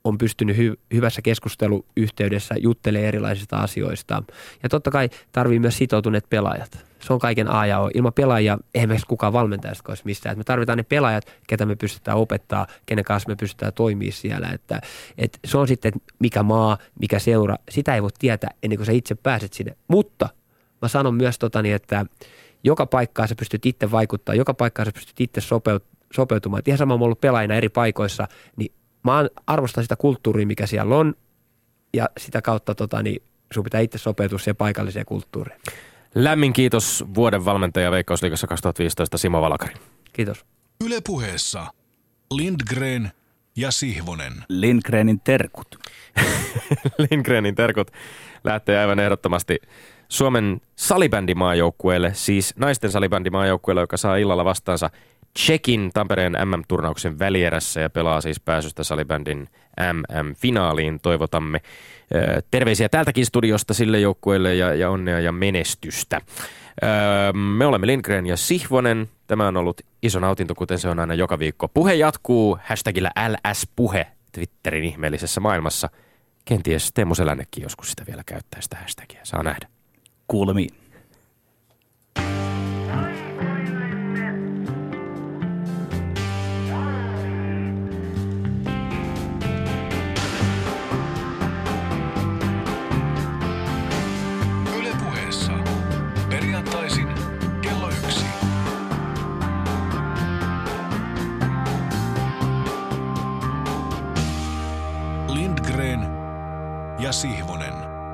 on pystynyt hy, hyvässä keskusteluyhteydessä juttelemaan erilaisista asioista. Ja totta kai tarvii myös sitoutuneet pelaajat. Se on kaiken A ja O. Ilman pelaajia eihän meistä kukaan valmentajasta olisi mistään. me tarvitaan ne pelaajat, ketä me pystytään opettaa, kenen kanssa me pystytään toimia siellä. Että, että se on sitten, mikä maa, mikä seura, sitä ei voi tietää ennen kuin sä itse pääset sinne. Mutta mä sanon myös totani, että joka paikkaan sä pystyt itse vaikuttaa, joka paikkaan sä pystyt itse sopeutumaan. Et ihan sama, mä ollut pelaajina eri paikoissa, niin mä arvostan sitä kulttuuria, mikä siellä on, ja sitä kautta tota, niin sun pitää itse sopeutua siihen paikalliseen kulttuuriin.
Lämmin kiitos vuoden valmentaja Veikkausliigassa 2015 Simo Valakari.
Kiitos.
Yle puheessa Lindgren ja Sihvonen.
Lindgrenin terkut.
Lindgrenin terkut lähtee aivan ehdottomasti Suomen salibändimaajoukkueelle, siis naisten salibändimaajoukkueelle, joka saa illalla vastaansa Tsekin Tampereen MM-turnauksen välierässä ja pelaa siis pääsystä salibändin MM-finaaliin. Toivotamme terveisiä täältäkin studiosta sille joukkueelle ja, ja onnea ja menestystä. Me olemme Lindgren ja Sihvonen. Tämä on ollut iso nautinto, kuten se on aina joka viikko. Puhe jatkuu hashtagillä LS-puhe Twitterin ihmeellisessä maailmassa. Kenties Teemu Selännekin joskus sitä vielä käyttää sitä hashtagia. Saa nähdä.
Kuulemiin.